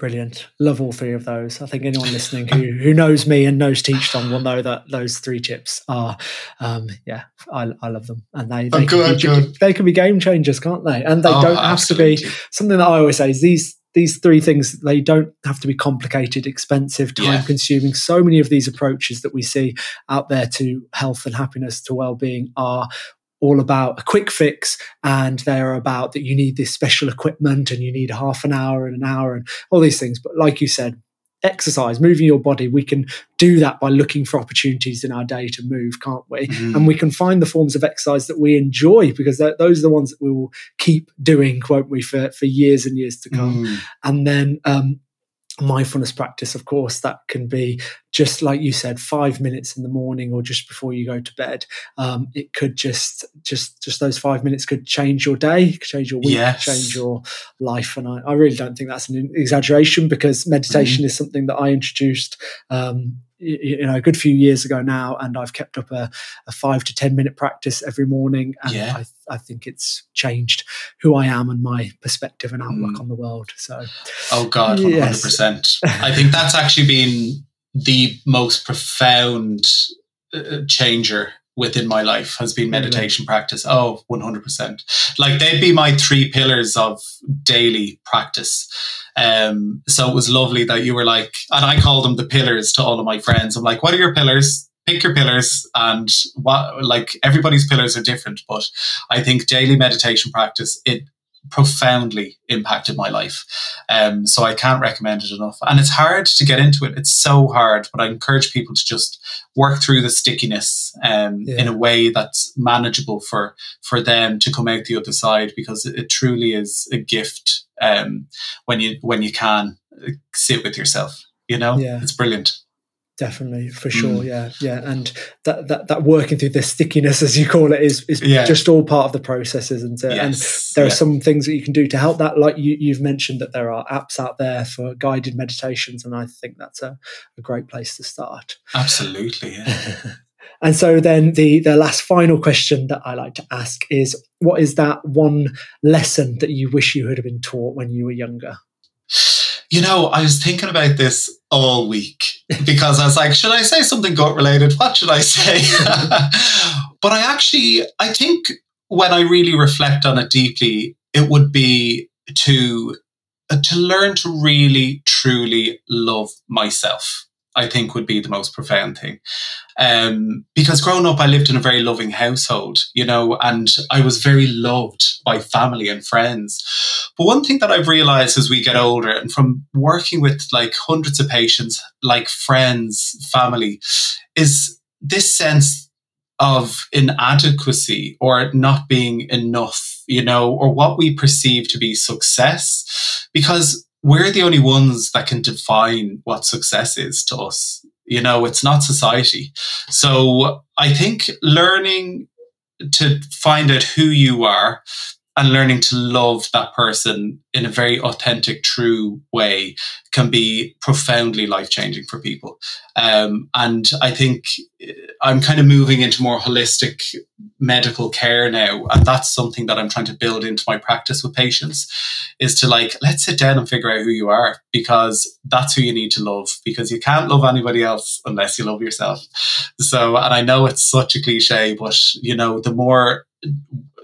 Brilliant. Love all three of those. I think anyone listening who, who knows me and knows Teach Strong will know that those three tips are, um, yeah, I, I love them. And they, they, can be, they can be game changers, can't they? And they oh, don't have absolutely. to be something that I always say is these these three things they don't have to be complicated expensive time yeah. consuming so many of these approaches that we see out there to health and happiness to well-being are all about a quick fix and they're about that you need this special equipment and you need half an hour and an hour and all these things. But like you said, exercise, moving your body, we can do that by looking for opportunities in our day to move, can't we? Mm-hmm. And we can find the forms of exercise that we enjoy because those are the ones that we will keep doing, won't we, for, for years and years to come. Mm. And then um, mindfulness practice, of course, that can be just like you said, five minutes in the morning or just before you go to bed. Um, it could just, just, just those five minutes could change your day, change your week, yes. change your life. And I, I, really don't think that's an exaggeration because meditation mm. is something that I introduced um, you know a good few years ago now and i've kept up a, a five to ten minute practice every morning and yeah. I, I, think it's changed who i am and my perspective and outlook mm. on the world so oh god 100% yes. i think that's actually been the most profound uh, changer within my life has been meditation mm-hmm. practice. Oh, 100%. Like they'd be my three pillars of daily practice. Um, so it was lovely that you were like, and I call them the pillars to all of my friends. I'm like, what are your pillars? Pick your pillars, and what like everybody's pillars are different. But I think daily meditation practice it profoundly impacted my life. Um, so I can't recommend it enough. And it's hard to get into it. It's so hard, but I encourage people to just work through the stickiness um, yeah. in a way that's manageable for for them to come out the other side because it, it truly is a gift um, when you when you can sit with yourself. You know, yeah. it's brilliant definitely for sure mm. yeah yeah and that, that that working through the stickiness as you call it is is yeah. just all part of the process isn't it yes. and there are some things that you can do to help that like you, you've mentioned that there are apps out there for guided meditations and i think that's a, a great place to start absolutely yeah. *laughs* and so then the the last final question that i like to ask is what is that one lesson that you wish you had been taught when you were younger you know, I was thinking about this all week because I was like, should I say something gut related? What should I say? *laughs* but I actually, I think when I really reflect on it deeply, it would be to uh, to learn to really truly love myself I think would be the most profound thing. Um, because growing up, I lived in a very loving household, you know, and I was very loved by family and friends. But one thing that I've realized as we get older and from working with like hundreds of patients, like friends, family, is this sense of inadequacy or not being enough, you know, or what we perceive to be success. Because we're the only ones that can define what success is to us. You know, it's not society. So I think learning to find out who you are and learning to love that person in a very authentic, true way can be profoundly life changing for people. Um, and I think uh, I'm kind of moving into more holistic medical care now. And that's something that I'm trying to build into my practice with patients is to like, let's sit down and figure out who you are because that's who you need to love because you can't love anybody else unless you love yourself. So, and I know it's such a cliche, but you know, the more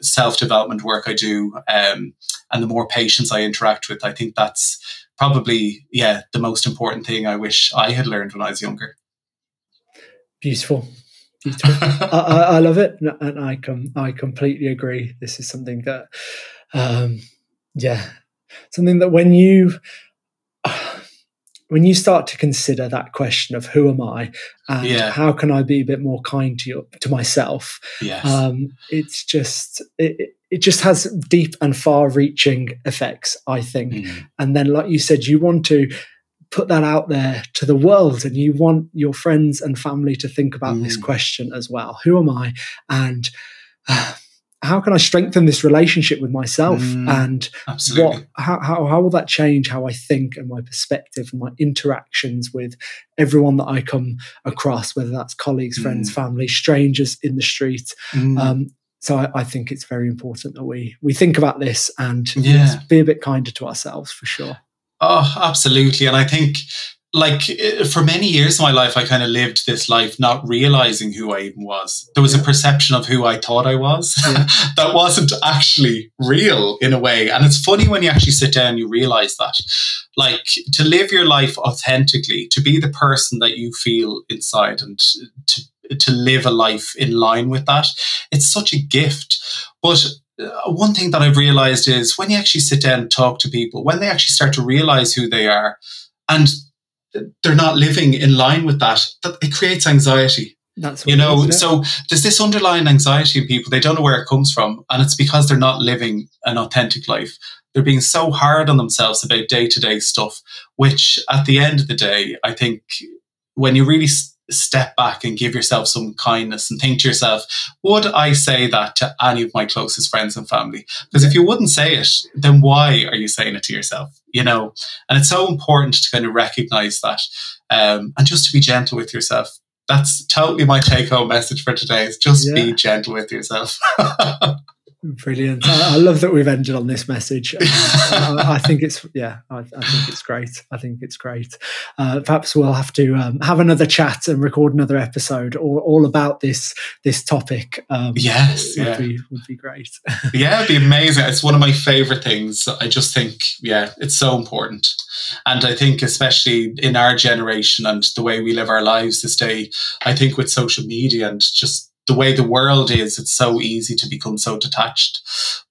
self development work I do, um, and the more patients I interact with, I think that's probably yeah the most important thing I wish I had learned when I was younger. Beautiful. *laughs* Beautiful. I, I, love it, and I com- I completely agree. This is something that, um, yeah, something that when you when you start to consider that question of who am I and yeah. how can I be a bit more kind to you, to myself, yes. um, it's just it, it just has deep and far-reaching effects, I think. Mm. And then, like you said, you want to put that out there to the world, and you want your friends and family to think about mm. this question as well: Who am I? And uh, how can I strengthen this relationship with myself? Mm, and absolutely. what how, how, how will that change how I think and my perspective and my interactions with everyone that I come across, whether that's colleagues, mm. friends, family, strangers in the street. Mm. Um, so I, I, think it's very important that we we think about this and yeah. be a bit kinder to ourselves for sure. Oh, absolutely. And I think like eh, for many years of my life, I kind of lived this life not realizing who I even was. There was a perception of who I thought I was yeah. *laughs* that wasn't actually real in a way. And it's funny when you actually sit down, you realize that. Like to live your life authentically, to be the person that you feel inside and to, to live a life in line with that, it's such a gift. But uh, one thing that I've realized is when you actually sit down and talk to people, when they actually start to realize who they are, and they're not living in line with that, that it creates anxiety. That's you know, so there's this underlying anxiety in people. They don't know where it comes from, and it's because they're not living an authentic life. They're being so hard on themselves about day to day stuff, which at the end of the day, I think when you really step back and give yourself some kindness and think to yourself, would I say that to any of my closest friends and family? Because if you wouldn't say it, then why are you saying it to yourself? You know, and it's so important to kind of recognize that um, and just to be gentle with yourself. That's totally my take home message for today is just yeah. be gentle with yourself. *laughs* Brilliant. I, I, love that we've ended on this message. Um, I, I, think it's, yeah, I, I, think it's great. I think it's great. Uh, perhaps we'll have to um, have another chat and record another episode or all about this this topic. Um, yes, would yeah. Be, would be great. *laughs* yeah, it'd be amazing. It's one of my favorite things. I just think, yeah, it's so important. And I think, especially in our generation and the way we live our lives this day, I think with social media and just the way the world is, it's so easy to become so detached.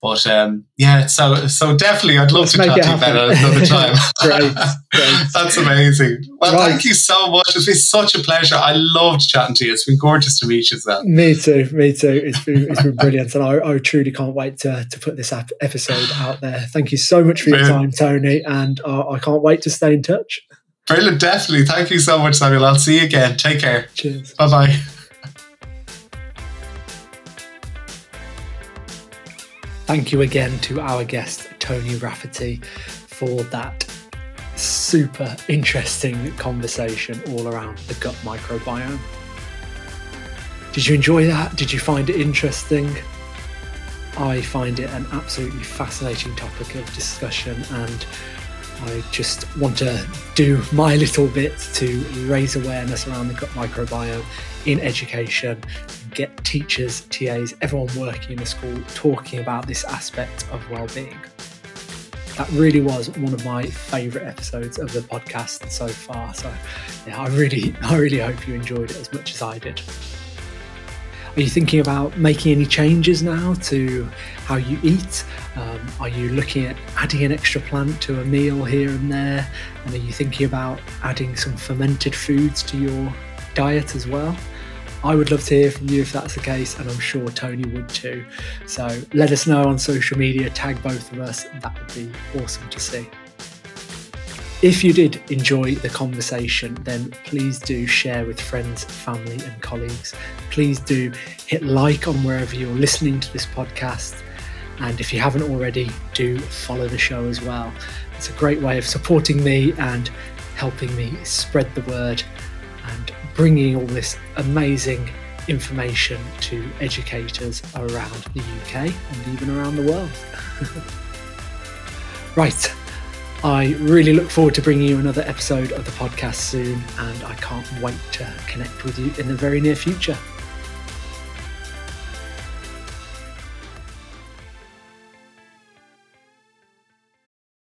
But um, yeah, so so definitely, I'd love Let's to chat to you better another *laughs* time. great, *laughs* great. That's amazing. Well, right. thank you so much. It's been such a pleasure. I loved chatting to you. It's been gorgeous to meet you, Sam. Me too. Me too. It's been it's been brilliant, and I, I truly can't wait to to put this episode out there. Thank you so much for your time, Tony, and uh, I can't wait to stay in touch. Brilliant, definitely. Thank you so much, Samuel. I'll see you again. Take care. Cheers. Bye bye. Thank you again to our guest, Tony Rafferty, for that super interesting conversation all around the gut microbiome. Did you enjoy that? Did you find it interesting? I find it an absolutely fascinating topic of discussion, and I just want to do my little bit to raise awareness around the gut microbiome in education get teachers, TAs, everyone working in the school talking about this aspect of well-being. that really was one of my favourite episodes of the podcast so far. So, yeah, I really, *laughs* I really hope you enjoyed it as much as I did. Are you thinking about making any changes now to how you eat? Um, are you looking at adding an extra plant to a meal here and there? And are you thinking about adding some fermented foods to your diet as well? I would love to hear from you if that's the case, and I'm sure Tony would too. So let us know on social media, tag both of us, that would be awesome to see. If you did enjoy the conversation, then please do share with friends, family, and colleagues. Please do hit like on wherever you're listening to this podcast. And if you haven't already, do follow the show as well. It's a great way of supporting me and helping me spread the word bringing all this amazing information to educators around the UK and even around the world. *laughs* right. I really look forward to bringing you another episode of the podcast soon, and I can't wait to connect with you in the very near future.